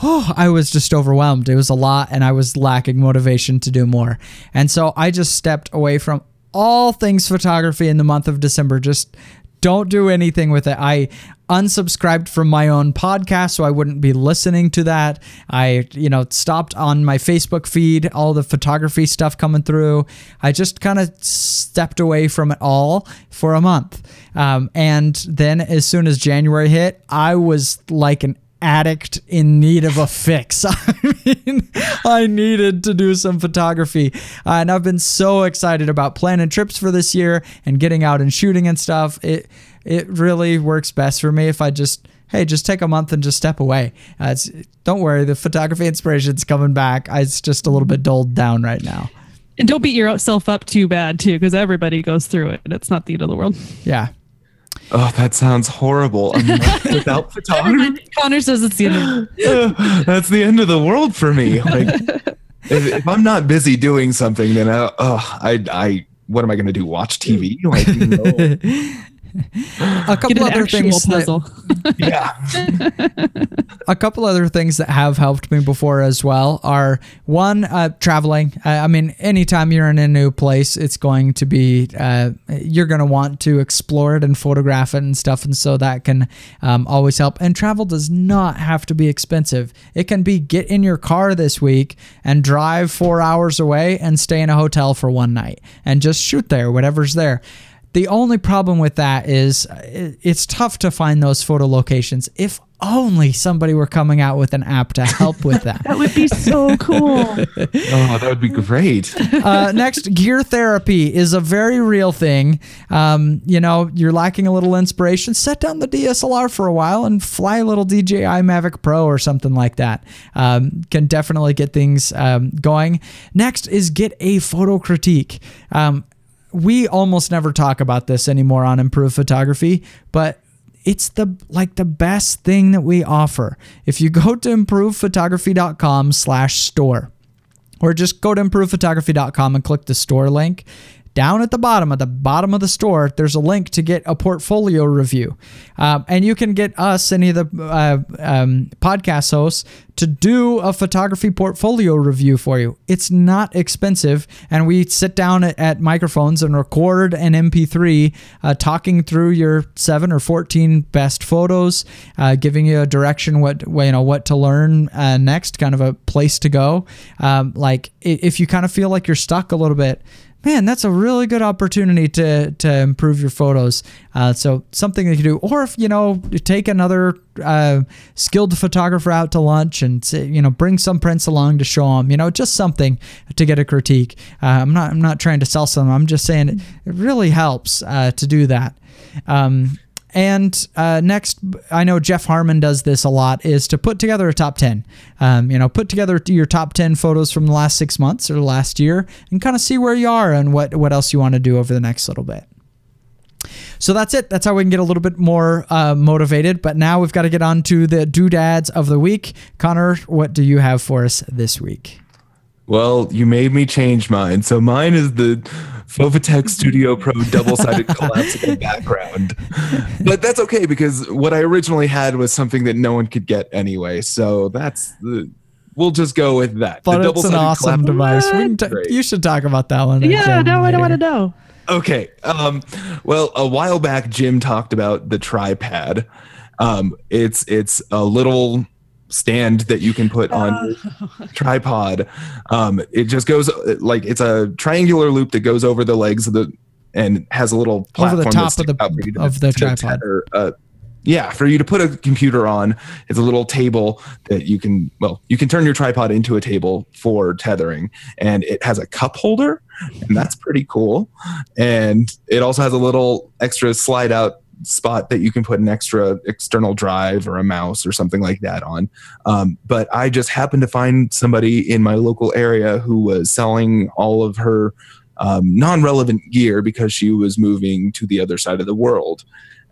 Oh, I was just overwhelmed. It was a lot, and I was lacking motivation to do more. And so I just stepped away from all things photography in the month of December, just don't do anything with it. I unsubscribed from my own podcast so I wouldn't be listening to that. I, you know, stopped on my Facebook feed, all the photography stuff coming through. I just kind of stepped away from it all for a month. Um, and then as soon as January hit, I was like an addict in need of a fix. *laughs* I mean, I needed to do some photography. Uh, and I've been so excited about planning trips for this year and getting out and shooting and stuff. It it really works best for me if I just hey, just take a month and just step away. Uh, don't worry, the photography inspiration's coming back. It's just a little bit dulled down right now. And don't beat yourself up too bad too, because everybody goes through it. It's not the end of the world. Yeah. Oh, that sounds horrible. *laughs* without photography. Connor says it's the end. Of- *laughs* That's the end of the world for me. Like, *laughs* if, if I'm not busy doing something, then I, oh, I, I, what am I going to do? Watch TV? Like, no a couple other things. That, *laughs* yeah. *laughs* A couple other things that have helped me before as well are one uh, traveling. Uh, i mean anytime you're in a new place it's going to be uh, you're going to want to explore it and photograph it and stuff and so that can um, always help. And travel does not have to be expensive. It can be get in your car this week and drive four hours away and stay in a hotel for one night and just shoot there whatever's there the only problem with that is uh, it's tough to find those photo locations. If only somebody were coming out with an app to help with that. *laughs* that would be so cool. *laughs* oh, that would be great. *laughs* uh, next, gear therapy is a very real thing. Um, you know, you're lacking a little inspiration. Set down the DSLR for a while and fly a little DJI Mavic Pro or something like that. Um, can definitely get things um, going. Next is get a photo critique. We almost never talk about this anymore on improved photography, but it's the like the best thing that we offer. If you go to improvephotography.com slash store or just go to improvephotography.com and click the store link, down at the bottom, at the bottom of the store, there's a link to get a portfolio review. Um, and you can get us, any of the uh, um, podcast hosts, to do a photography portfolio review for you. It's not expensive. And we sit down at, at microphones and record an MP3 uh, talking through your seven or 14 best photos, uh, giving you a direction, what, you know, what to learn uh, next, kind of a place to go. Um, like if you kind of feel like you're stuck a little bit, man, that's a really good opportunity to to improve your photos. Uh, so something that you do, or if you know, take another uh, skilled photographer out to lunch and you know bring some prints along to show them. You know, just something to get a critique. Uh, I'm not I'm not trying to sell some. I'm just saying it, it really helps uh, to do that. Um, and uh, next, I know Jeff Harmon does this a lot, is to put together a top 10. Um, you know, put together your top 10 photos from the last six months or last year and kind of see where you are and what, what else you want to do over the next little bit. So that's it. That's how we can get a little bit more uh, motivated. But now we've got to get on to the doodads of the week. Connor, what do you have for us this week? Well, you made me change mine. So mine is the Fovitec *laughs* Studio Pro double-sided collapsible background. But that's okay because what I originally had was something that no one could get anyway. So that's the we'll just go with that. But The it's an awesome device. We can ta- you should talk about that one. Yeah, again no, I don't want to know. Okay. Um, well, a while back, Jim talked about the tripod. Um, it's it's a little stand that you can put on your *laughs* tripod. Um, it just goes like it's a triangular loop that goes over the legs of the and has a little Over the platform top of the- to- of the tripod. tether, uh, yeah, for you to put a computer on, it's a little table that you can, well, you can turn your tripod into a table for tethering, and it has a cup holder, and that's pretty cool. And it also has a little extra slide out spot that you can put an extra external drive or a mouse or something like that on. Um, but I just happened to find somebody in my local area who was selling all of her um, non relevant gear because she was moving to the other side of the world.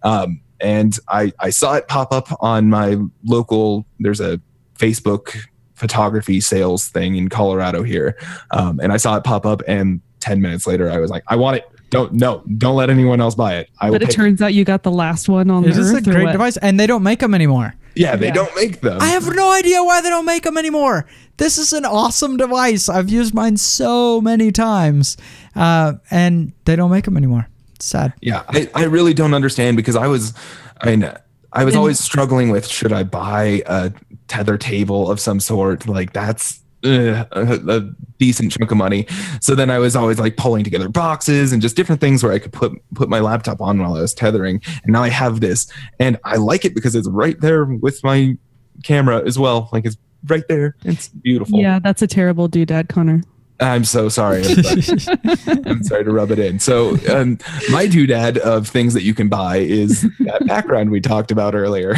Um, and I, I saw it pop up on my local, there's a Facebook photography sales thing in Colorado here. Um, and I saw it pop up, and 10 minutes later, I was like, I want it. Don't, no, don't let anyone else buy it. I But it pay. turns out you got the last one on It the is a great device, and they don't make them anymore. yeah, they Yeah. don't make them. I have no idea why they don't make them anymore. This is an awesome device. I've used mine so many times, uh, and they don't make them anymore. It's sad. Yeah, I, I really don't understand because I was, I mean, I was always struggling with should I buy a tether table of some sort? Like that's ugh, a, a decent chunk of money. So then I was always like pulling together boxes and just different things where I could put put my laptop on while I was tethering. And now I have this, and I like it because it's right there with my camera as well. Like it's right there. It's beautiful. Yeah, that's a terrible doodad, Connor. I'm so sorry. I'm sorry *laughs* to rub it in. So, um, my doodad of things that you can buy is that *laughs* background we talked about earlier.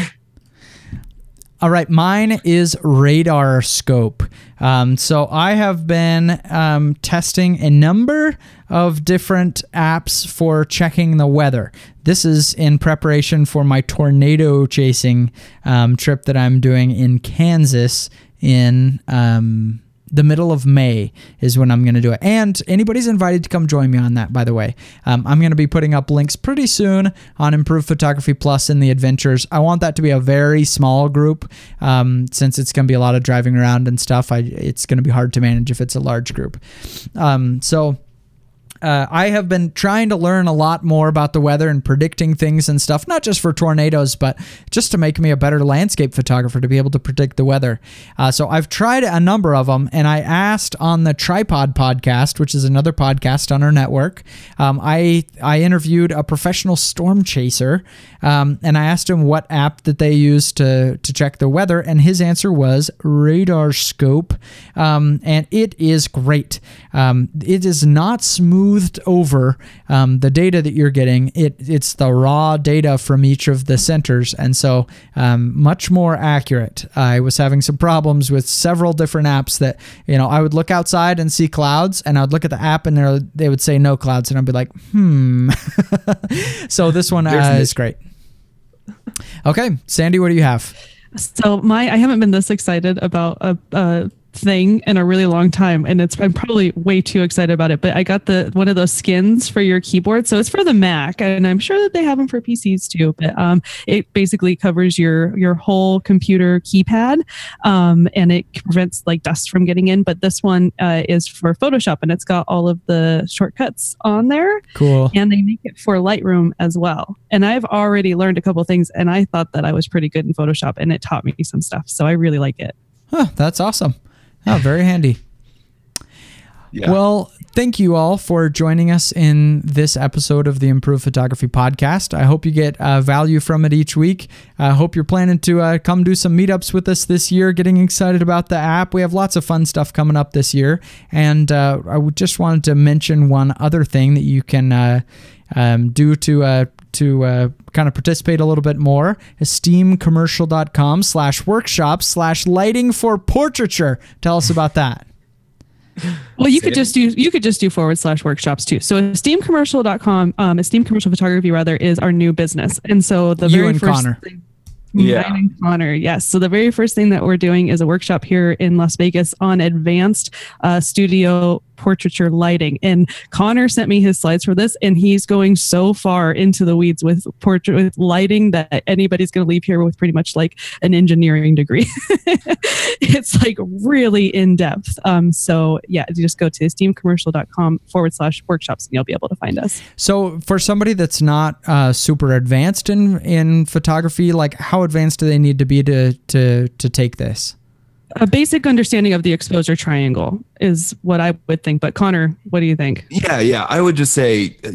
All right, mine is RadarScope. Um, so I have been um, testing a number of different apps for checking the weather. This is in preparation for my tornado chasing um, trip that I'm doing in Kansas in um, the middle of May is when I'm going to do it. And anybody's invited to come join me on that, by the way. Um, I'm going to be putting up links pretty soon on Improved Photography Plus and the adventures. I want that to be a very small group um, since it's going to be a lot of driving around and stuff. I, it's going to be hard to manage if it's a large group. Um, so uh, I have been trying to learn a lot more about the weather and predicting things and stuff, not just for tornadoes, but just to make me a better landscape photographer to be able to predict the weather. Uh, so I've tried a number of them, and I asked on the Tripod podcast, which is another podcast on our network. Um, I I interviewed a professional storm chaser, um, and I asked him what app that they use to to check the weather, and his answer was RadarScope, um, and it is great. Um, it is not smoothed over um, the data that you're getting. It it's the raw data from each of the centers, and so um, much more accurate. I was having some problems with several different apps that you know I would look outside and see clouds, and I would look at the app and there- they would say no clouds, and I'd be like, hmm. *laughs* so this one uh, is great. Okay, Sandy, what do you have? So my I haven't been this excited about a, a thing in a really long time, and it's I'm probably way too excited about it. But I got the one of those skins for your keyboard, so it's for the Mac, and I'm sure that they have them for PCs too. But um, it basically covers your your whole computer keypad, um, and it prevents like dust from getting in. But this one uh, is for Photoshop, and it's got all of the shortcuts on there Cool. and they make it for Lightroom as well. And I've already learned a couple things, and I thought that I was pretty good in Photoshop, and it taught me some stuff. So I really like it. Huh, that's awesome. Oh, very handy. Yeah. Well, thank you all for joining us in this episode of the Improved Photography Podcast. I hope you get uh, value from it each week. I hope you're planning to uh, come do some meetups with us this year, getting excited about the app. We have lots of fun stuff coming up this year. And uh, I just wanted to mention one other thing that you can uh, um, do to. Uh, to uh, kind of participate a little bit more, esteemcommercial.com slash workshop slash lighting for portraiture. Tell us about that. *laughs* Well, you could just do you could just do forward slash workshops too. So esteemcommercial.com, um, esteem commercial photography rather is our new business. And so the You very and first Connor. thing Yeah. Mine and Connor, yes. So the very first thing that we're doing is a workshop here in Las Vegas on advanced uh, studio portraiture lighting. And Connor sent me his slides for this, and he's going so far into the weeds with portrait with lighting that anybody's going to leave here with pretty much like an engineering degree. *laughs* it's like really in depth. Um, so yeah, just go to esteemcommercial.com forward slash workshops, and you'll be able to find us. So for somebody that's not uh, super advanced in in photography, like how advanced do they need to be to to to take this? A basic understanding of the exposure triangle is what I would think. But Connor, what do you think? Yeah, yeah. I would just say uh,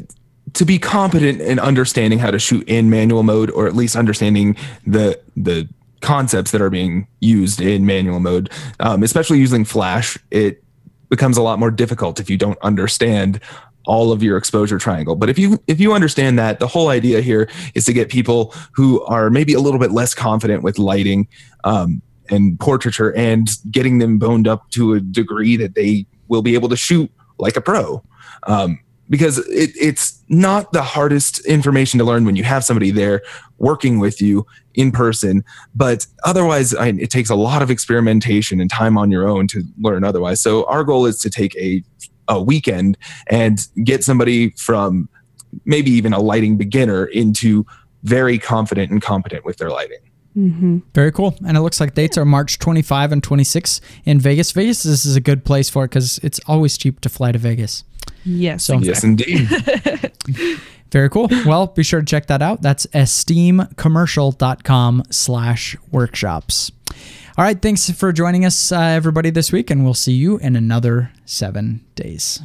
to be competent in understanding how to shoot in manual mode, or at least understanding the the concepts that are being used in manual mode, um, especially using flash, it becomes a lot more difficult if you don't understand all of your exposure triangle. But if you if you understand that, the whole idea here is to get people who are maybe a little bit less confident with lighting um, and portraiture and getting them boned up to a degree that they will be able to shoot like a pro. Um, because it, it's not the hardest information to learn when you have somebody there working with you in person but otherwise I, it takes a lot of experimentation and time on your own to learn otherwise so our goal is to take a, a weekend and get somebody from maybe even a lighting beginner into very confident and competent with their lighting Mm-hmm. Very cool. And it looks like dates are March 25 and 26 in Vegas. Vegas, this is a good place for it because it's always cheap to fly to Vegas. Yes. So, yes, indeed. *laughs* Very cool. Well, be sure to check that out. That's esteemcommercial.com slash workshops. All right. Thanks for joining us, uh, everybody, this week, and we'll see you in another seven days.